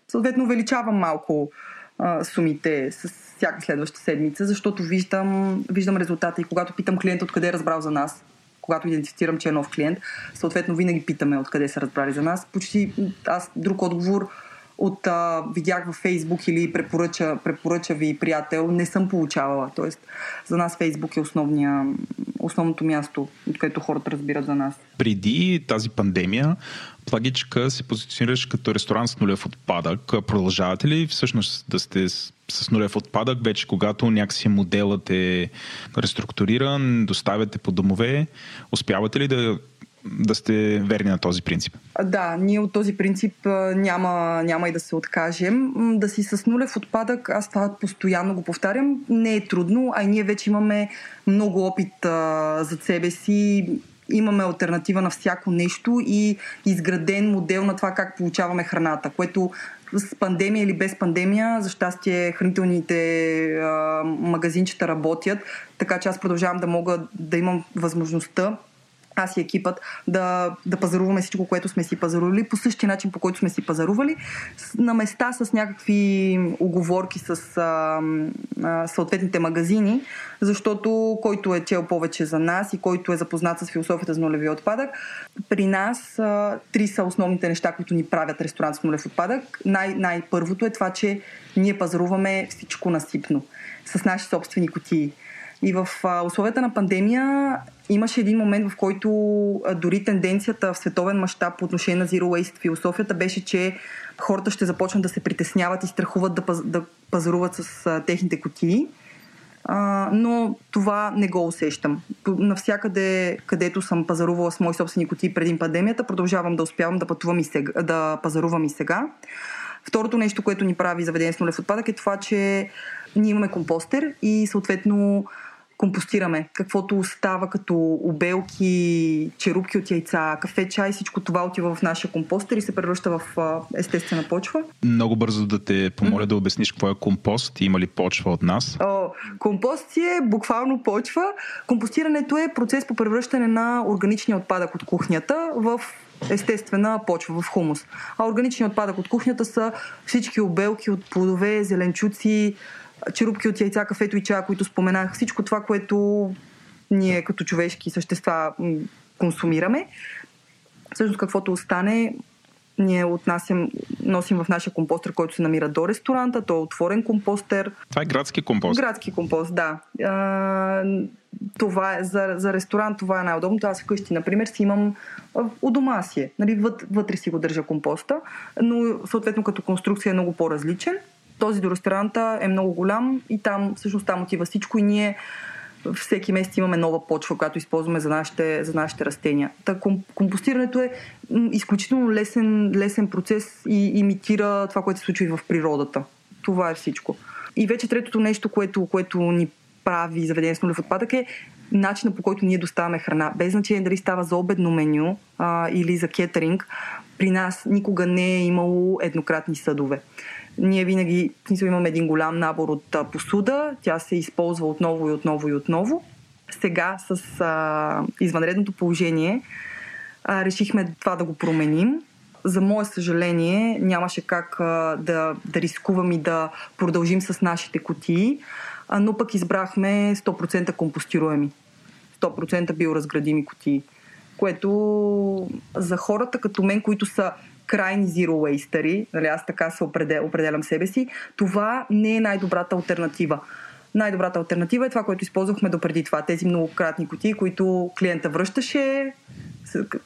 Съответно, увеличавам малко а, сумите с всяка следваща седмица, защото виждам, виждам резултата и когато питам клиента откъде е разбрал за нас, когато идентифицирам, че е нов клиент, съответно винаги питаме откъде са разбрали за нас. Почти аз друг отговор от а, видях във Фейсбук или препоръча, препоръча ви приятел, не съм получавала. Тоест, за нас Фейсбук е основния, основното място, откъдето хората разбират за нас. Преди тази пандемия, Плагичка се позиционираш като ресторант с нулев отпадък. Продължавате ли всъщност да сте с нулев отпадък, вече когато някакси моделът е реструктуриран, доставяте по домове, успявате ли да да сте верни на този принцип? Да, ние от този принцип няма, няма и да се откажем. Да си с нулев отпадък, аз това постоянно го повтарям, не е трудно, а и ние вече имаме много опит а, зад себе си имаме альтернатива на всяко нещо и изграден модел на това как получаваме храната, което с пандемия или без пандемия, за щастие хранителните а, магазинчета работят, така че аз продължавам да мога да имам възможността аз и екипът да, да пазаруваме всичко, което сме си пазарували, по същия начин, по който сме си пазарували, на места с някакви оговорки с а, а, съответните магазини, защото който е чел повече за нас и който е запознат с философията за нулевия отпадък, при нас а, три са основните неща, които ни правят ресторант с нулев отпадък. Най- най-първото е това, че ние пазаруваме всичко насипно, с наши собствени кутии. И в условията на пандемия имаше един момент, в който дори тенденцията в световен мащаб по отношение на Zero Waste философията беше, че хората ще започнат да се притесняват и страхуват да, паз, да пазаруват с а, техните кутии. А, но това не го усещам. Навсякъде, където съм пазарувала с мои собствени кутии преди пандемията, продължавам да успявам да пътувам и сега, да пазарувам и сега. Второто нещо, което ни прави заведение с нулев отпадък е това, че ние имаме компостер и съответно компостираме. Каквото остава като обелки, черупки от яйца, кафе, чай, всичко това отива в нашия компостер и се превръща в естествена почва. Много бързо да те помоля mm-hmm. да обясниш какво е компост и има ли почва от нас? О, компост си е буквално почва. Компостирането е процес по превръщане на органичния отпадък от кухнята в естествена почва, в хумус. А органичният отпадък от кухнята са всички обелки от плодове, зеленчуци, черупки от яйца, кафето и чая, които споменах, всичко това, което ние като човешки същества консумираме. Всъщност каквото остане, ние отнасям, носим в нашия компостер, който се намира до ресторанта. То е отворен компостер. Това е градски компост. Градски компост, да. А, това е, за, за ресторант това е най-удобното. Аз вкъщи, например, си имам у дома си е. Нали, вътре си го държа компоста, но съответно като конструкция е много по-различен. Този до ресторанта е много голям и там, всъщност там отива всичко и ние всеки месец имаме нова почва, която използваме за нашите, за нашите растения. Та, компостирането е изключително лесен, лесен процес и имитира това, което се случва и в природата. Това е всичко. И вече третото нещо, което, което ни прави заведение с нулев отпадък е начина по който ние доставяме храна. Без значение дали става за обедно меню а, или за кетеринг, при нас никога не е имало еднократни съдове. Ние винаги смисъл, имаме един голям набор от а, посуда, тя се използва отново и отново и отново. Сега с а, извънредното положение а, решихме това да го променим. За мое съжаление нямаше как а, да, да рискувам и да продължим с нашите кутии, а, но пък избрахме 100% компостируеми. 100% биоразградими кутии. Което за хората като мен, които са крайни zero wasteри, нали, аз така се определям, определям себе си, това не е най-добрата альтернатива. Най-добрата альтернатива е това, което използвахме допреди това. Тези многократни кутии, които клиента връщаше.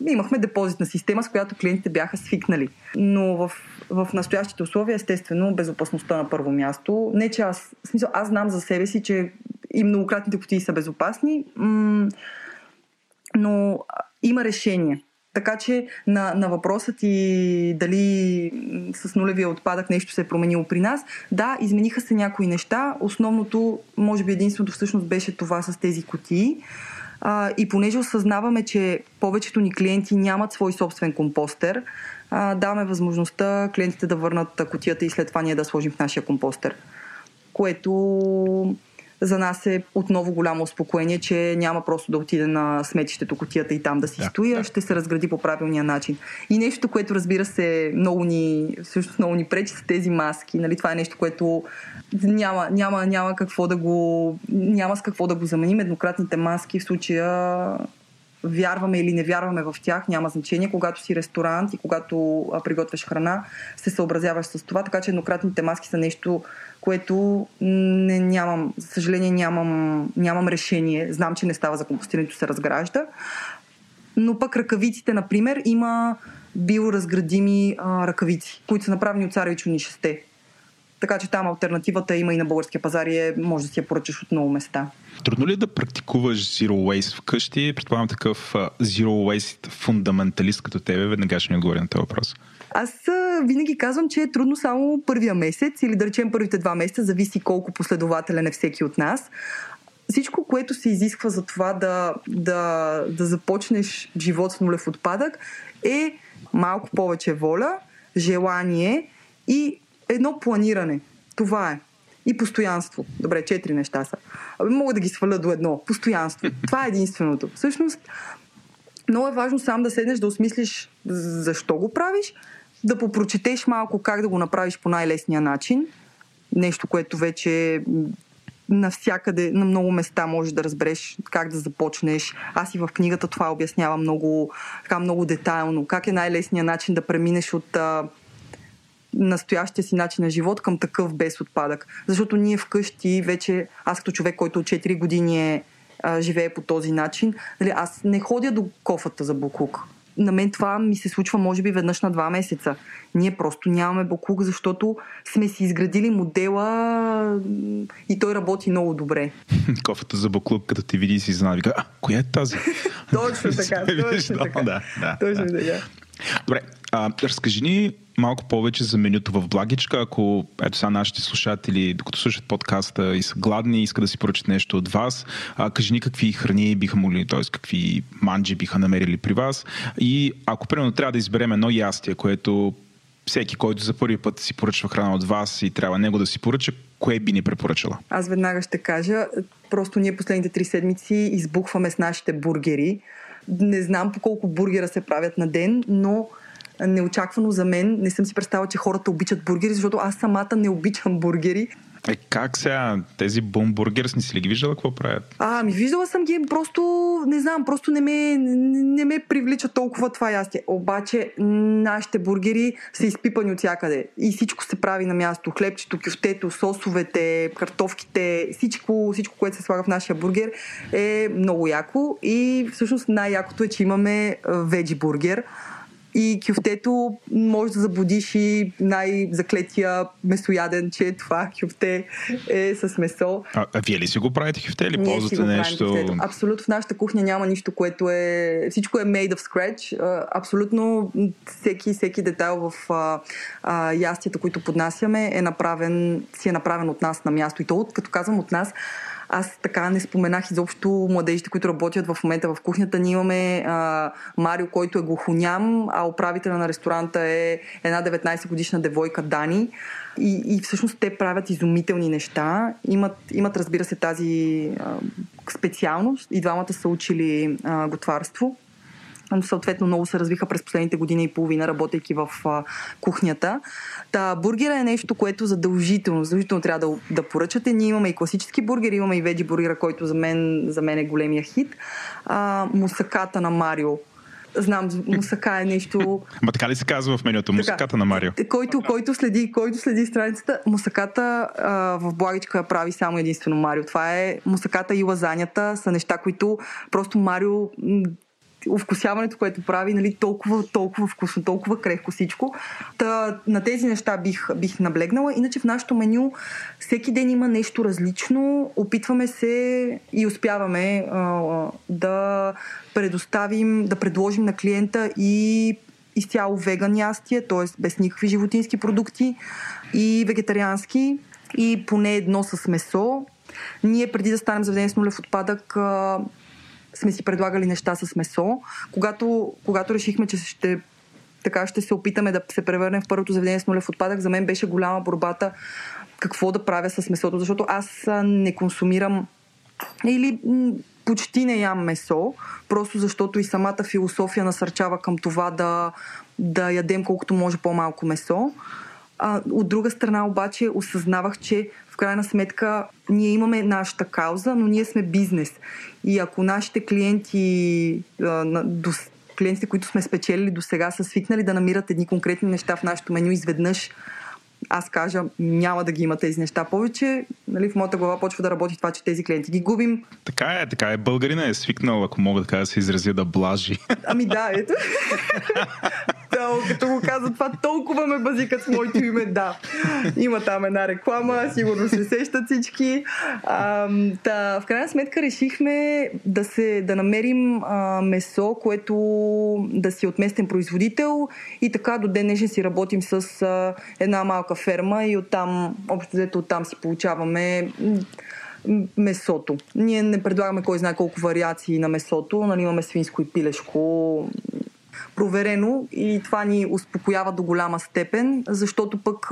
Имахме депозитна система, с която клиентите бяха свикнали. Но в, в настоящите условия, естествено, безопасността на първо място. Не, че аз, в смисъл, аз знам за себе си, че и многократните кутии са безопасни, м- но има решение. Така че на, на въпросът ти дали с нулевия отпадък нещо се е променило при нас, да, измениха се някои неща. Основното, може би единственото всъщност беше това с тези кутии. А, и понеже осъзнаваме, че повечето ни клиенти нямат свой собствен компостер, а, даваме възможността клиентите да върнат кутията и след това ние да сложим в нашия компостер. Което за нас е отново голямо успокоение, че няма просто да отиде на сметището котията и там да си да, стои, а да. ще се разгради по правилния начин. И нещо, което разбира се много ни, всъщност много ни пречи с тези маски. Нали? Това е нещо, което няма, няма, няма какво да го, няма с какво да го заменим. Еднократните маски в случая вярваме или не вярваме в тях, няма значение. Когато си ресторант и когато приготвяш храна, се съобразяваш с това. Така че еднократните маски са нещо, което не, нямам, за съжаление нямам, нямам решение. Знам, че не става за компостирането, се разгражда. Но пък ръкавиците, например, има биоразградими а, ръкавици, които са направени от царевични шесте. Така че там альтернативата има и на българския пазар и е, може да си я поръчаш от много места. Трудно ли е да практикуваш Zero Waste вкъщи? Предполагам такъв Zero Waste фундаменталист като тебе. Веднага ще ми отговоря на този въпрос. Аз винаги казвам, че е трудно само първия месец или да речем първите два месеца, зависи колко последователен е всеки от нас. Всичко, което се изисква за това да, да, да започнеш живот с нулев отпадък, е малко повече воля, желание и едно планиране. Това е. И постоянство. Добре, четири неща са. Абе, мога да ги сваля до едно. Постоянство. (laughs) Това е единственото. Всъщност, много е важно сам да седнеш да осмислиш защо го правиш, да попрочетеш малко как да го направиш по най-лесния начин. Нещо, което вече навсякъде, на много места можеш да разбереш как да започнеш. Аз и в книгата това обяснявам много, така много детайлно. Как е най-лесният начин да преминеш от а, настоящия си начин на живот към такъв без отпадък. Защото ние вкъщи вече, аз като човек, който от 4 години е, а, живее по този начин, нали, аз не ходя до кофата за буклук на мен това ми се случва може би веднъж на два месеца. Ние просто нямаме буклук, защото сме си изградили модела и той работи много добре. (laughs) Кофата за буклук, като ти види си знае, вика, а, коя е тази? (laughs) точно така, (laughs) точно така. Да, да, точно така. Добре, а, разкажи ни малко повече за менюто в Благичка. Ако ето сега нашите слушатели, докато слушат подкаста и са гладни, искат да си поръчат нещо от вас, а, кажи ни какви храни биха могли, т.е. какви манджи биха намерили при вас. И ако примерно трябва да изберем едно ястие, което всеки, който за първи път си поръчва храна от вас и трябва него да си поръча, кое би ни препоръчала? Аз веднага ще кажа, просто ние последните три седмици избухваме с нашите бургери. Не знам по колко бургера се правят на ден, но неочаквано за мен. Не съм си представила, че хората обичат бургери, защото аз самата не обичам бургери. Е, как сега тези бомбургерс не си ли ги виждала какво правят? А, ми виждала съм ги, просто не знам, просто не ме, не ме привлича толкова това ястие. Обаче нашите бургери са изпипани от всякъде и всичко се прави на място. Хлебчето, кюфтето, сосовете, картофките, всичко, всичко, което се слага в нашия бургер е много яко и всъщност най-якото е, че имаме веджи бургер и кюфтето може да заблудиш и най-заклетия месояден, че това кюфте е с месо. А, а вие ли си го правите кюфте или ползвате нещо? Кюфтето. Абсолютно в нашата кухня няма нищо, което е... Всичко е made of scratch. Абсолютно всеки, всеки детайл в а, а, ястията, които поднасяме е направен, си е направен от нас на място. И то, като казвам от нас, аз така не споменах изобщо младежите, които работят в момента в кухнята. Ние имаме а, Марио, който е глухоням, а управителя на ресторанта е една 19 годишна девойка Дани. И, и всъщност те правят изумителни неща. Имат, имат разбира се, тази а, специалност. И двамата са учили а, готварство съответно много се развиха през последните години и половина, работейки в а, кухнята. Та, бургера е нещо, което задължително, задължително трябва да, да поръчате. Ние имаме и класически бургери, имаме и веди бургера, който за мен, за мен е големия хит. А, мусаката на Марио знам, мусака е нещо... (laughs) Ма така ли се казва в менюто? Мусаката на Марио. Който, който, следи, който следи страницата, мусаката а, в Благичка прави само единствено Марио. Това е мусаката и лазанята са неща, които просто Марио овкусяването, което прави, нали, толкова, толкова вкусно, толкова крехко всичко. Та, на тези неща бих, бих наблегнала. Иначе в нашото меню всеки ден има нещо различно. Опитваме се и успяваме а, да предоставим, да предложим на клиента и изцяло веган ястие, т.е. без никакви животински продукти и вегетариански и поне едно с месо. Ние преди да станем заведение с нулев отпадък сме си предлагали неща с месо. Когато, когато решихме, че ще така ще се опитаме да се превърнем в първото заведение с нулев отпадък, за мен беше голяма борбата какво да правя с месото, защото аз не консумирам или почти не ям месо, просто защото и самата философия насърчава към това да, да ядем колкото може по-малко месо. А, от друга страна обаче осъзнавах, че в крайна сметка ние имаме нашата кауза, но ние сме бизнес. И ако нашите клиенти, клиентите, които сме спечелили до сега, са свикнали да намират едни конкретни неща в нашото меню изведнъж аз кажа, няма да ги има тези неща повече, нали, в моята глава почва да работи това, че тези клиенти ги губим. Така е, така е. Българина е свикнал, ако мога така да се изразя, да блажи. Ами да, ето. като го казват това, толкова ме базикат с моето име, да. Има там една реклама, сигурно се сещат всички. А, да, в крайна сметка решихме да, се, да намерим а, месо, което да си от местен производител и така до ден днешен си работим с а, една малка ферма и оттам, общо взето оттам си получаваме месото. Ние не предлагаме кой знае колко вариации на месото, нали имаме свинско и пилешко, проверено и това ни успокоява до голяма степен, защото пък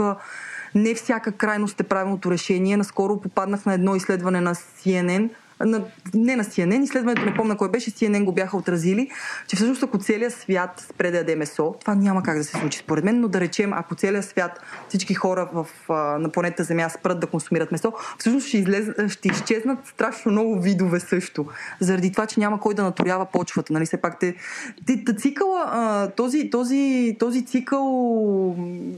не всяка крайност е правилното решение. Наскоро попаднах на едно изследване на CNN – на, не на CNN, изследването не помня кой беше, CNN го бяха отразили, че всъщност ако целият свят спре да яде месо, това няма как да се случи според мен, но да речем, ако целият свят, всички хора в, на планета Земя спрат да консумират месо, всъщност ще, излез, ще изчезнат страшно много видове също. Заради това, че няма кой да наторява почвата. Нали? Все пак те, те, те цикъла, този, този, този цикъл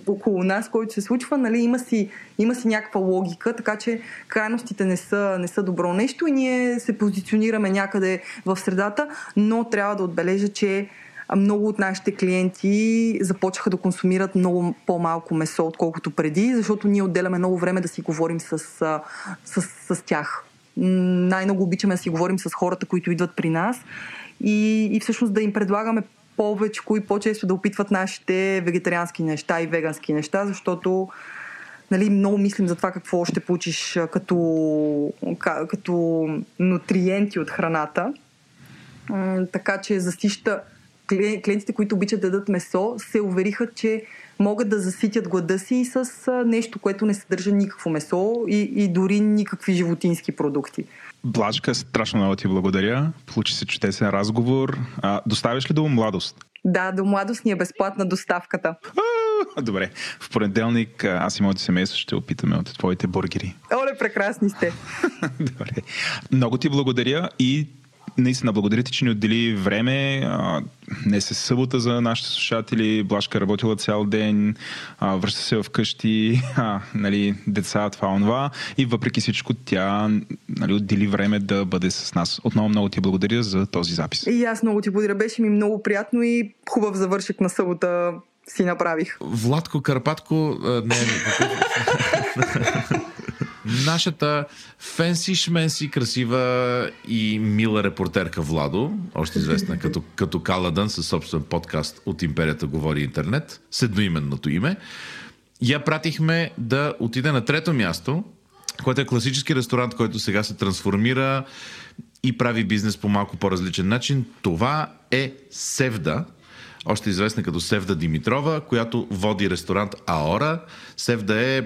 около нас, който се случва, нали, има, си, има си някаква логика, така че крайностите не са, не са добро нещо и ние се позиционираме някъде в средата, но трябва да отбележа, че много от нашите клиенти започнаха да консумират много по-малко месо, отколкото преди, защото ние отделяме много време да си говорим с, с, с, с тях. Най-много обичаме да си говорим с хората, които идват при нас и, и всъщност да им предлагаме повече и по-често да опитват нашите вегетариански неща и вегански неща, защото нали, много мислим за това какво ще получиш като, като нутриенти от храната. Така че засища клиентите, които обичат да дадат месо, се увериха, че могат да заситят глада си с нещо, което не съдържа никакво месо и, и дори никакви животински продукти. Блажка, страшно много ти благодаря. Получи се чудесен разговор. А, доставяш ли до младост? Да, до младост ни е безплатна доставката. Добре, в понеделник аз и моето семейство ще опитаме от твоите бургери. Оле, прекрасни сте! (laughs) Добре. Много ти благодаря и наистина благодаря ти, че ни отдели време. Днес е събота за нашите слушатели. Блашка е работила цял ден, а, връща се вкъщи, (laughs) а, нали, деца, това, онова. И въпреки всичко тя нали, отдели време да бъде с нас. Отново много ти благодаря за този запис. И аз много ти благодаря. Беше ми много приятно и хубав завършек на събота си направих. Владко Карпатко не е (laughs) Нашата фенси, шменси, красива и мила репортерка Владо, още известна като, като Каладън със собствен подкаст от Империята говори интернет, с едноименното име, я пратихме да отиде на трето място, което е класически ресторант, който сега се трансформира и прави бизнес по малко по-различен начин. Това е Севда, още известна като Севда Димитрова, която води ресторант Аора. Севда е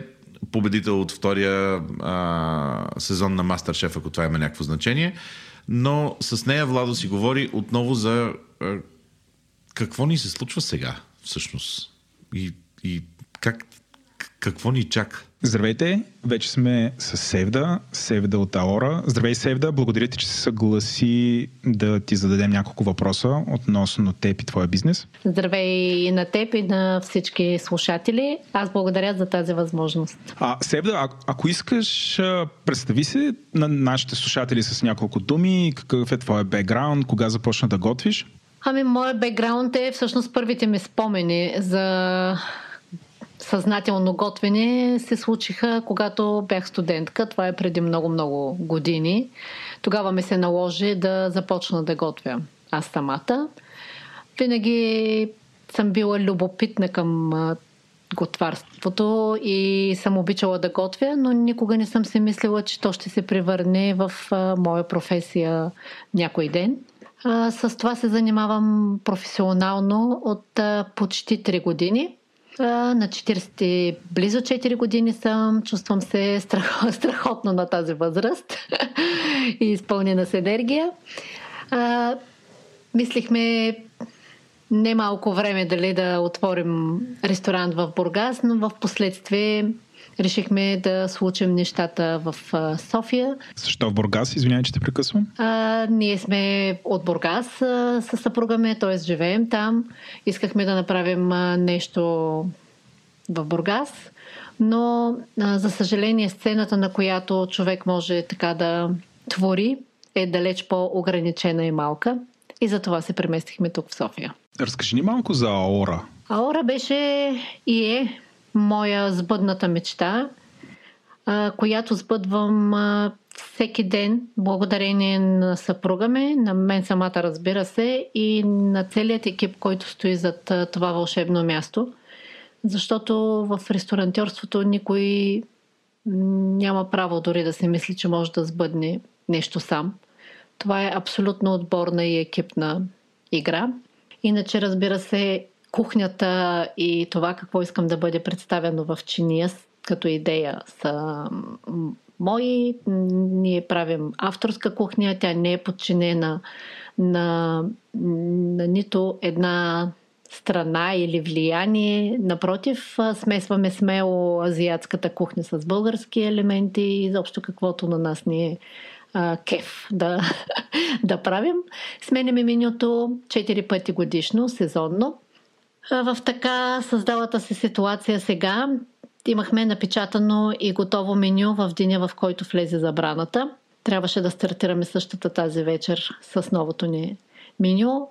победител от втория а, сезон на Мастер-шеф, ако това има някакво значение. Но с нея Владо си говори отново за а, какво ни се случва сега, всъщност. И, и как, какво ни чака. Здравейте, вече сме с Севда, Севда от Аора. Здравей, Севда, благодаря ти, че се съгласи да ти зададем няколко въпроса относно теб и твоя бизнес. Здравей и на теб и на всички слушатели. Аз благодаря за тази възможност. А, Севда, а, ако искаш, представи се на нашите слушатели с няколко думи, какъв е твоя бекграунд, кога започна да готвиш? Ами, моят бекграунд е всъщност първите ми спомени за съзнателно готвене се случиха, когато бях студентка. Това е преди много-много години. Тогава ми се наложи да започна да готвя аз самата. Винаги съм била любопитна към готварството и съм обичала да готвя, но никога не съм се мислила, че то ще се превърне в моя професия някой ден. с това се занимавам професионално от почти 3 години на 40, близо 4 години съм. Чувствам се страх, (laughs) страхотно на тази възраст (laughs) и изпълнена с енергия. А, мислихме немалко време дали да отворим ресторант в Бургас, но в последствие решихме да случим нещата в София. Защо в Бургас? Извинявай, че те прекъсвам. А, ние сме от Бургас с съпруга ми, т.е. живеем там. Искахме да направим нещо в Бургас, но а, за съжаление сцената, на която човек може така да твори, е далеч по-ограничена и малка. И затова се преместихме тук в София. Разкажи ни малко за Аора. Аора беше и е моя сбъдната мечта, която сбъдвам всеки ден, благодарение на съпруга ми, на мен самата разбира се, и на целият екип, който стои зад това вълшебно място. Защото в ресторантьорството никой няма право дори да си мисли, че може да сбъдне нещо сам. Това е абсолютно отборна и екипна игра. Иначе, разбира се, кухнята и това какво искам да бъде представено в чиния като идея са мои. Ние правим авторска кухня, тя не е подчинена на, на нито една страна или влияние. Напротив, смесваме смело азиатската кухня с български елементи и изобщо каквото на нас ни е а, кеф да, (laughs) да правим. Сменяме менюто 4 пъти годишно, сезонно. В така създалата се ситуация сега имахме напечатано и готово меню в деня, в който влезе забраната. Трябваше да стартираме същата тази вечер с новото ни меню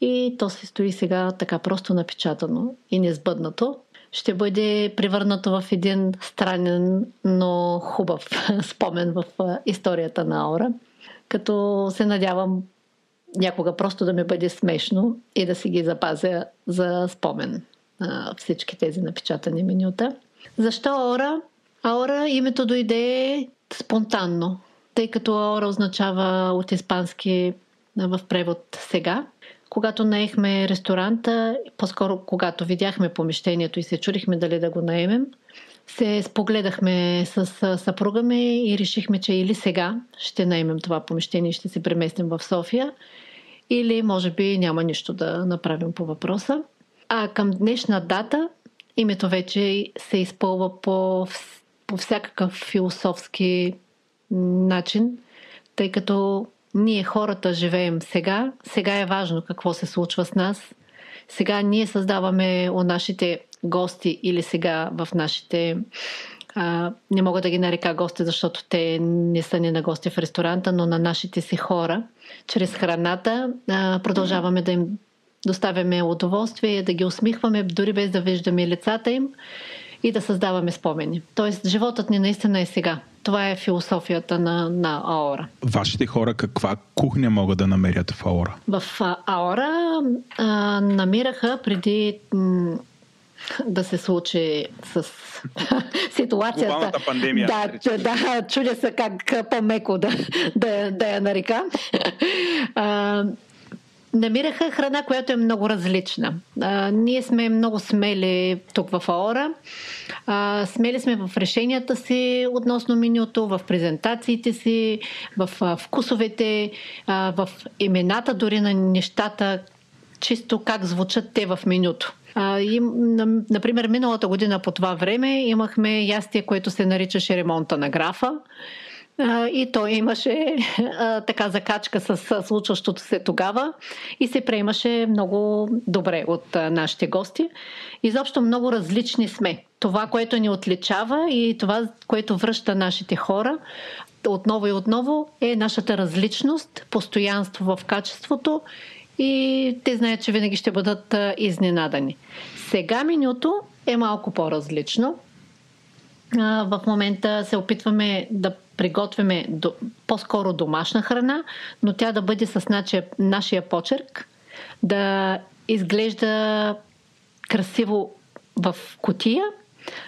и то се стои сега така просто напечатано и незбъднато. Ще бъде превърнато в един странен, но хубав (laughs) спомен в историята на Аура. Като се надявам някога просто да ми бъде смешно и да си ги запазя за спомен всички тези напечатани менюта. Защо Аора? Аора името дойде спонтанно, тъй като Аора означава от испански в превод сега. Когато наехме ресторанта, по-скоро когато видяхме помещението и се чудихме дали да го наемем, се спогледахме с съпруга ми и решихме, че или сега ще наемем това помещение и ще се преместим в София, или може би няма нищо да направим по въпроса. А към днешна дата името вече се изпълва по, по всякакъв философски начин, тъй като ние хората живеем сега. Сега е важно какво се случва с нас. Сега ние създаваме у нашите гости или сега в нашите а, не мога да ги нарека гости, защото те не са ни на гости в ресторанта, но на нашите си хора. Чрез храната а, продължаваме да им доставяме удоволствие, да ги усмихваме, дори без да виждаме лицата им и да създаваме спомени. Тоест, животът ни наистина е сега. Това е философията на, на Аора. Вашите хора каква кухня могат да намерят в Аора? В Аора а, намираха преди м- да се случи с (laughs) ситуацията. Глобалната пандемия. Да, да, чудя се как по-меко да, да, да я нарека. А, намираха храна, която е много различна. А, ние сме много смели тук в Аора. А, смели сме в решенията си относно менюто, в презентациите си, в а, вкусовете, а, в имената дори на нещата, чисто как звучат те в менюто. А, и, например, миналата година по това време имахме ястие, което се наричаше ремонта на графа. И той имаше а, така закачка с, с случващото се тогава и се приемаше много добре от а, нашите гости. Изобщо много различни сме. Това, което ни отличава и това, което връща нашите хора отново и отново е нашата различност, постоянство в качеството и те знаят, че винаги ще бъдат изненадани. Сега менюто е малко по-различно. В момента се опитваме да приготвяме по-скоро домашна храна, но тя да бъде с нашия, нашия почерк, да изглежда красиво в котия,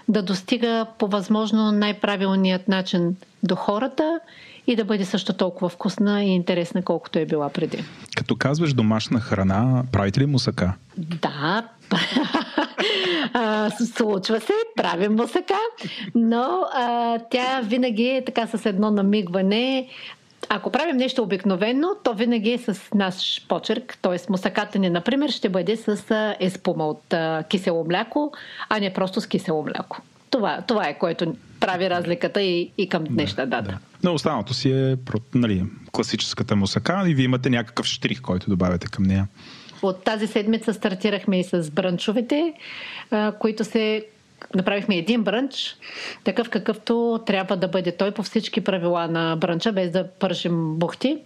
да достига по възможно най-правилният начин до хората и да бъде също толкова вкусна и интересна, колкото е била преди. Като казваш домашна храна, правите ли мусака? Да, (laughs) случва се, правим мусака, но а, тя винаги е така с едно намигване. Ако правим нещо обикновено, то винаги е с наш почерк, т.е. мусаката ни, например, ще бъде с еспума от кисело мляко, а не просто с кисело мляко. Това, това е което прави разликата и, и към днешна дата. Да. Но останалото си е нали, класическата мусака и вие имате някакъв штрих, който добавяте към нея. От тази седмица стартирахме и с бранчовете, които се направихме един брънч, такъв какъвто трябва да бъде той по всички правила на брънча, без да пържим бухти.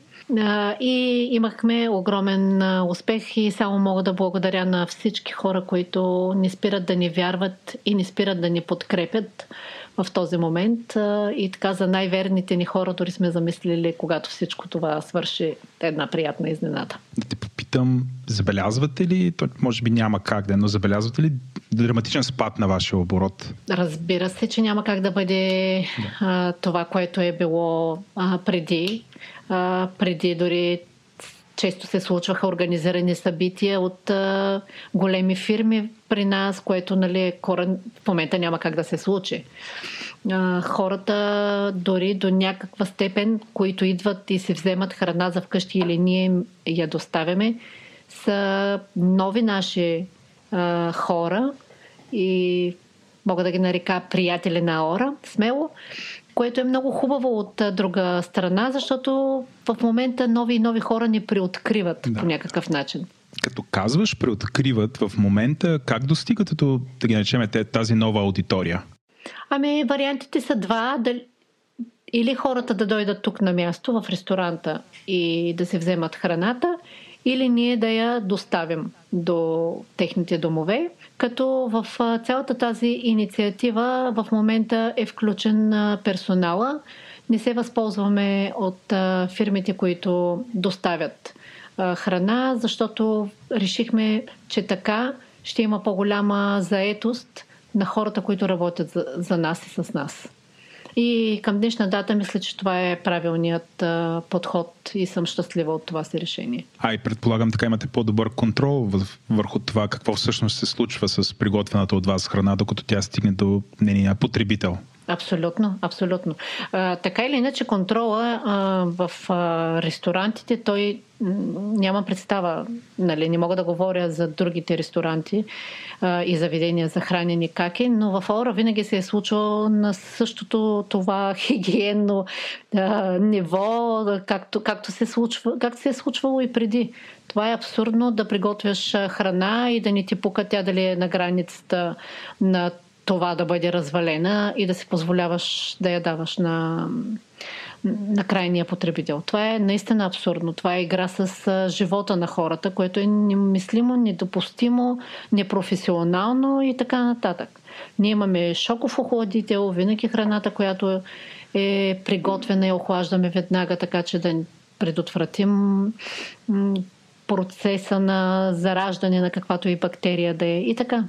И имахме огромен успех и само мога да благодаря на всички хора, които не спират да ни вярват и не спират да ни подкрепят в този момент. И така за най-верните ни хора дори сме замислили, когато всичко това свърши една приятна изненада. Да те попитам, забелязвате ли, то може би няма как да, но забелязвате ли драматичен спад на вашия оборот? Разбира се, че няма как да бъде да. А, това, което е било а, преди. А, преди дори често се случваха организирани събития от а, големи фирми при нас, което нали, е корен, в момента няма как да се случи. А, хората дори до някаква степен, които идват и си вземат храна за вкъщи или ние я доставяме, са нови наши а, хора и мога да ги нарека приятели на Аора, смело, което е много хубаво от друга страна, защото в момента нови и нови хора ни приоткриват да. по някакъв начин. Като казваш приоткриват в момента, как достигате до, да ги наречем, тази нова аудитория? Ами, вариантите са два. Дали, или хората да дойдат тук на място в ресторанта и да се вземат храната, или ние да я доставим до техните домове. Като в цялата тази инициатива в момента е включен персонала. Не се възползваме от фирмите, които доставят храна, защото решихме, че така ще има по-голяма заетост на хората, които работят за, за нас и с нас. И към днешна дата мисля, че това е правилният а, подход и съм щастлива от това си решение. А и предполагам така имате по-добър контрол върху това какво всъщност се случва с приготвената от вас храна, докато тя стигне до нейния потребител. Абсолютно, абсолютно. А, така или иначе контрола а, в а, ресторантите, той няма представа, нали, не мога да говоря за другите ресторанти а, и заведения за хранене как но в Ора винаги се е случвало на същото това (laughs) хигиенно а, ниво, както, както, се случва, както се е случвало и преди. Това е абсурдно да приготвяш храна и да не ти пука тя дали е на границата на това да бъде развалена и да си позволяваш да я даваш на, на крайния потребител. Това е наистина абсурдно. Това е игра с живота на хората, което е немислимо, недопустимо, непрофесионално и така нататък. Ние имаме шоков охладител, винаги храната, която е приготвена и охлаждаме веднага, така че да предотвратим процеса на зараждане на каквато и бактерия да е. И така.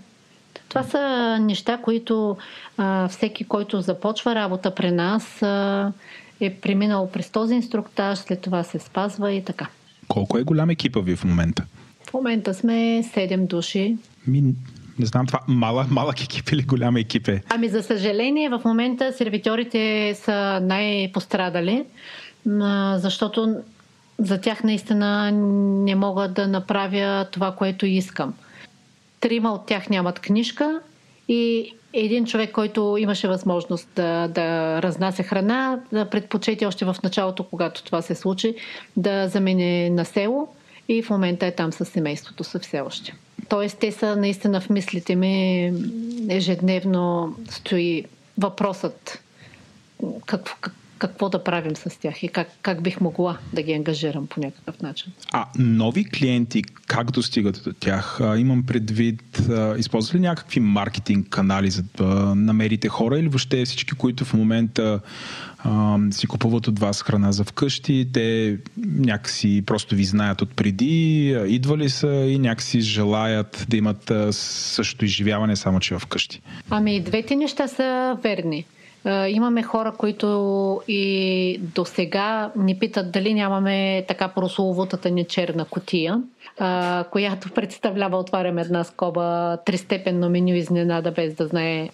Това са неща, които а, всеки, който започва работа при нас, а, е преминал през този инструктаж, след това се спазва и така. Колко е голям екипа ви в момента? В момента сме 7 души. Ми, не знам това, малък, малък екип или голям екип е? Ами за съжаление в момента сервиторите са най-пострадали, защото за тях наистина не мога да направя това, което искам трима от тях нямат книжка и един човек, който имаше възможност да, да разнася храна, да предпочети още в началото, когато това се случи, да замине на село и в момента е там с семейството са все още. Тоест, те са наистина в мислите ми ежедневно стои въпросът какво, какво да правим с тях и как, как бих могла да ги ангажирам по някакъв начин. А нови клиенти, как достигат до тях? А, имам предвид, използват ли някакви маркетинг канали за да намерите хора или въобще всички, които в момента а, си купуват от вас храна за вкъщи, те някакси просто ви знаят отпреди, идвали са и някакси желаят да имат същото изживяване, само че вкъщи? Ами, двете неща са верни. Имаме хора, които и до сега ни питат дали нямаме така прословутата ни черна котия, която представлява, отварям една скоба, тристепенно меню изненада, без да знае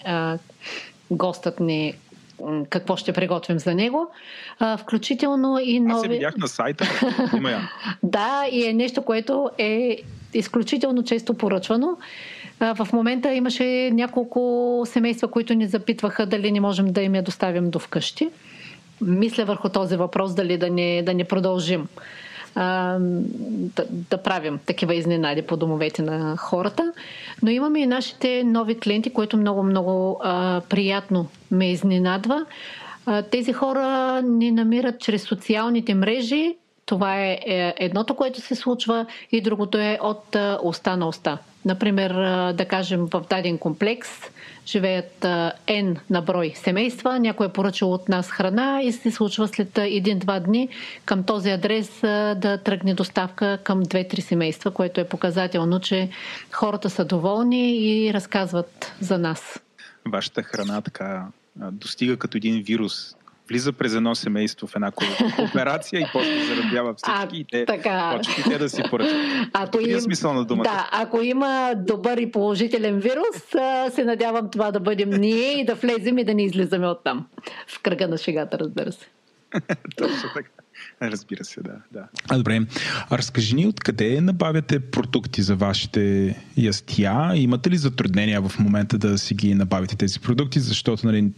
гостът ни какво ще приготвим за него. включително и нови... Аз се видях на сайта. Има я. (laughs) да, и е нещо, което е изключително често поръчвано. В момента имаше няколко семейства, които ни запитваха дали не можем да им я доставим до вкъщи. Мисля върху този въпрос дали да не, да не продължим а, да, да правим такива изненади по домовете на хората. Но имаме и нашите нови клиенти, които много-много приятно ме изненадва. А, тези хора ни намират чрез социалните мрежи. Това е, е едното, което се случва и другото е от уста на уста. Например, да кажем, в даден комплекс живеят N на брой семейства, някой е поръчал от нас храна и се случва след един-два дни към този адрес да тръгне доставка към две-три семейства, което е показателно, че хората са доволни и разказват за нас. Вашата храна така достига като един вирус влиза през едно семейство в една кооперация и после зарабява всички а, и те така. почват и те да си поръчат. Ако им, смисъл на думата. Да, ако има добър и положителен вирус, се надявам това да бъдем ние и да влезем и да не излизаме оттам. В кръга на шегата, разбира се. (laughs) Точно така. Разбира се, да. да. А, добре. А разкажи ни откъде набавяте продукти за вашите ястия? Имате ли затруднения в момента да си ги набавите тези продукти? Защото нали,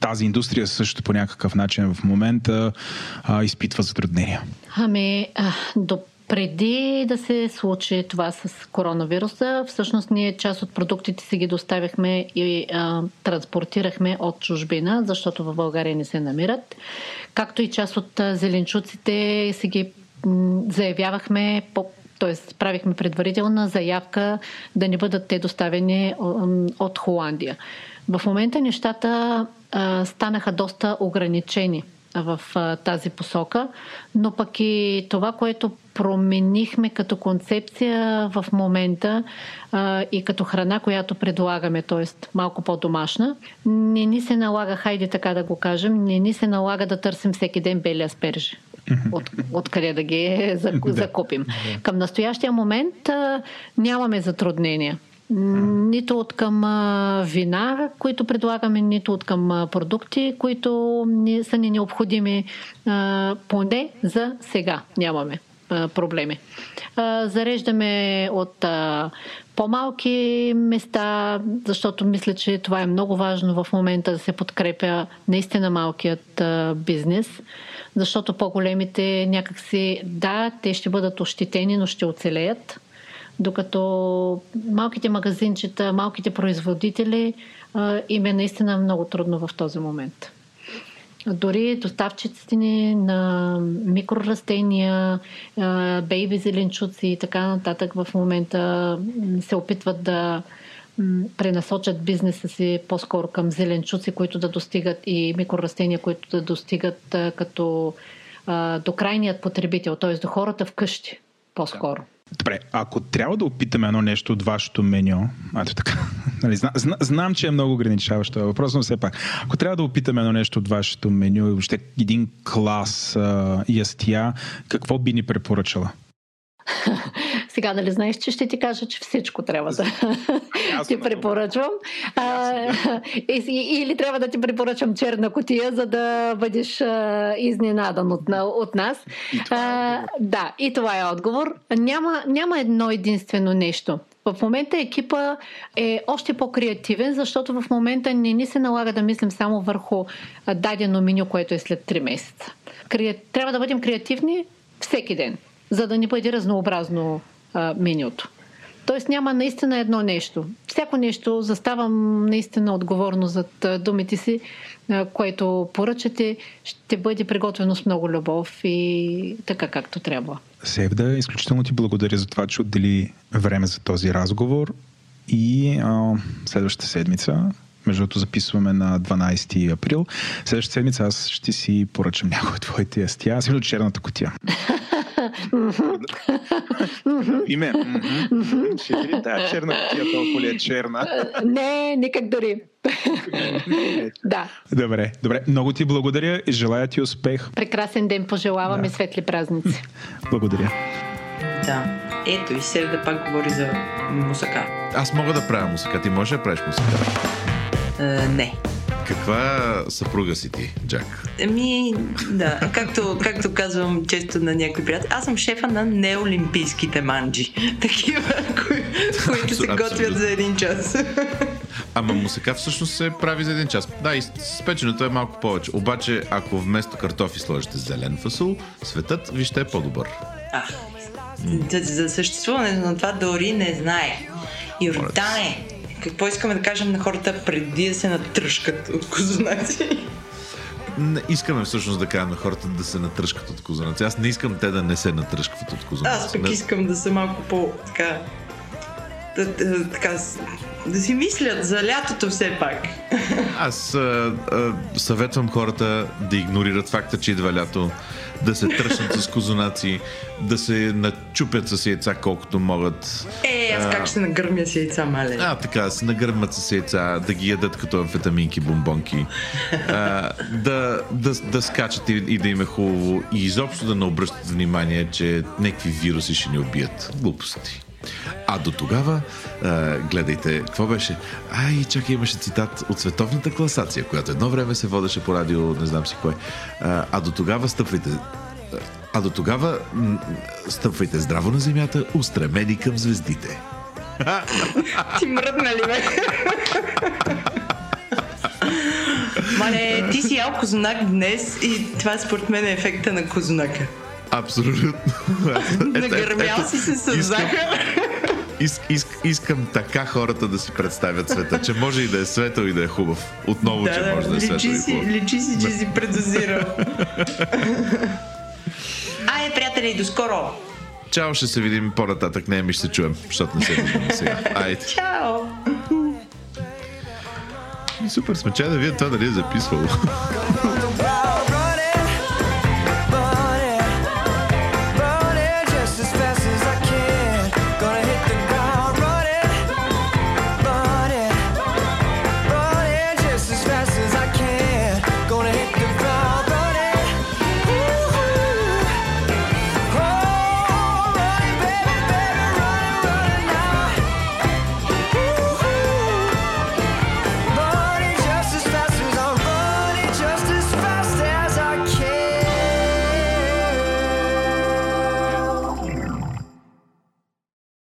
тази индустрия също по някакъв начин в момента а, изпитва затруднения. Ами, а, до преди да се случи това с коронавируса, всъщност ние част от продуктите си ги доставяхме и а, транспортирахме от чужбина, защото в България не се намират. Както и част от зеленчуците си ги заявявахме по т.е. правихме предварителна заявка да не бъдат те доставени от Холандия. В момента нещата а, станаха доста ограничени в а, тази посока, но пък и това, което променихме като концепция в момента а, и като храна, която предлагаме, т.е. малко по-домашна, не ни се налага, хайде така да го кажем, не ни се налага да търсим всеки ден бели аспержи. От, откъде да ги (laughs) закупим. Към настоящия момент а, нямаме затруднения. Нито от към вина, които предлагаме, нито от към продукти, които ни, са ни необходими. Поне за сега нямаме проблеми. Зареждаме от по-малки места, защото мисля, че това е много важно в момента да се подкрепя наистина малкият бизнес, защото по-големите някакси, да, те ще бъдат ощетени, но ще оцелеят докато малките магазинчета, малките производители им е наистина много трудно в този момент. Дори доставчиците ни на микрорастения, бейби зеленчуци и така нататък в момента се опитват да пренасочат бизнеса си по-скоро към зеленчуци, които да достигат и микрорастения, които да достигат като до крайният потребител, т.е. до хората вкъщи по-скоро. Добре, ако трябва да опитаме едно нещо от вашето меню, ето така, (laughs) нали, зна, зна, знам, че е много ограничаващо въпрос, но все пак, ако трябва да опитаме едно нещо от вашето меню и въобще един клас а, ястия, какво би ни препоръчала? (laughs) Сега нали знаеш, че ще ти кажа, че всичко трябва да (laughs) ти препоръчвам. А, или трябва да ти препоръчам черна котия, за да бъдеш а, изненадан от, от нас. И е да, и това е отговор. Няма, няма едно единствено нещо. В момента екипа е още по-креативен, защото в момента не ни се налага да мислим само върху дадено меню, което е след 3 месеца. Трябва да бъдем креативни всеки ден за да ни бъде разнообразно а, менюто. Тоест няма наистина едно нещо. Всяко нещо заставам наистина отговорно зад думите си, което поръчате, ще бъде приготвено с много любов и така както трябва. Севда, изключително ти благодаря за това, че отдели време за този разговор и а, следващата седмица между другото записваме на 12 април. Следващата седмица аз ще си поръчам някои от твоите ястия. Аз черната котия. (laughs) Име. Ще тази черна котия толкова ли е черна? Не, никак дори. да. Добре, добре. Много ти благодаря и желая ти успех. Прекрасен ден пожелавам да. и светли празници. Благодаря. Да. Ето и се да пак говори за мусака. Аз мога да правя мусака. Ти можеш да правиш мусака? Uh, не. Каква съпруга си ти, Джак? Ами, да, както, както казвам често на някои приятели, аз съм шефа на неолимпийските манджи. (laughs) Такива, кои, които се готвят за един час. Ама мусака всъщност се прави за един час. Да, и спеченото е малко повече. Обаче, ако вместо картофи сложите зелен фасул, светът вижте е по-добър. А, за, за съществуването на това дори не знае. Йордане, какво искаме да кажем на хората преди да се натръшкат от козунаци? Искаме всъщност да кажем на хората да се натръшкат от козунаци. Аз не искам те да не се натръшкват от козунаци. Аз пък не... искам да са малко по така да, да, така, да си мислят за лятото все пак. Аз а, а, съветвам хората да игнорират факта, че идва лято, да се тръщнат с козунаци, да се начупят с яйца колкото могат. Е, аз как ще нагърмя с яйца, мале? А, така, се нагърмят с яйца, да ги ядат като амфетаминки, бомбонки, а, да, да, да скачат и, и да им е хубаво и изобщо да не обръщат внимание, че някакви вируси ще ни убият. Глупости. А до тогава, а, гледайте, какво беше? Ай, чакай, имаше цитат от световната класация, която едно време се водеше по радио, не знам си кой. А, а до тогава стъпвайте. А до тогава стъпвайте здраво на земята, устремени към звездите. (laughs) Ти мръдна ли, бе? Мале, ти си ял козунак днес и това според мен е ефекта на козунака. Абсолютно. (laughs) Нагърмял си се с захар. Ис, ис, искам така хората да си представят света, че може и да е светъл и да е хубав. Отново, да, че може да е светъл си, и хубав. Личи си, че си предозирал. (laughs) Ай, приятели, до скоро! Чао, ще се видим по-нататък. Не, ми ще се чуем, защото не се видим сега. (laughs) Айде. Чао! Супер сме, че да вие това дали е записвало.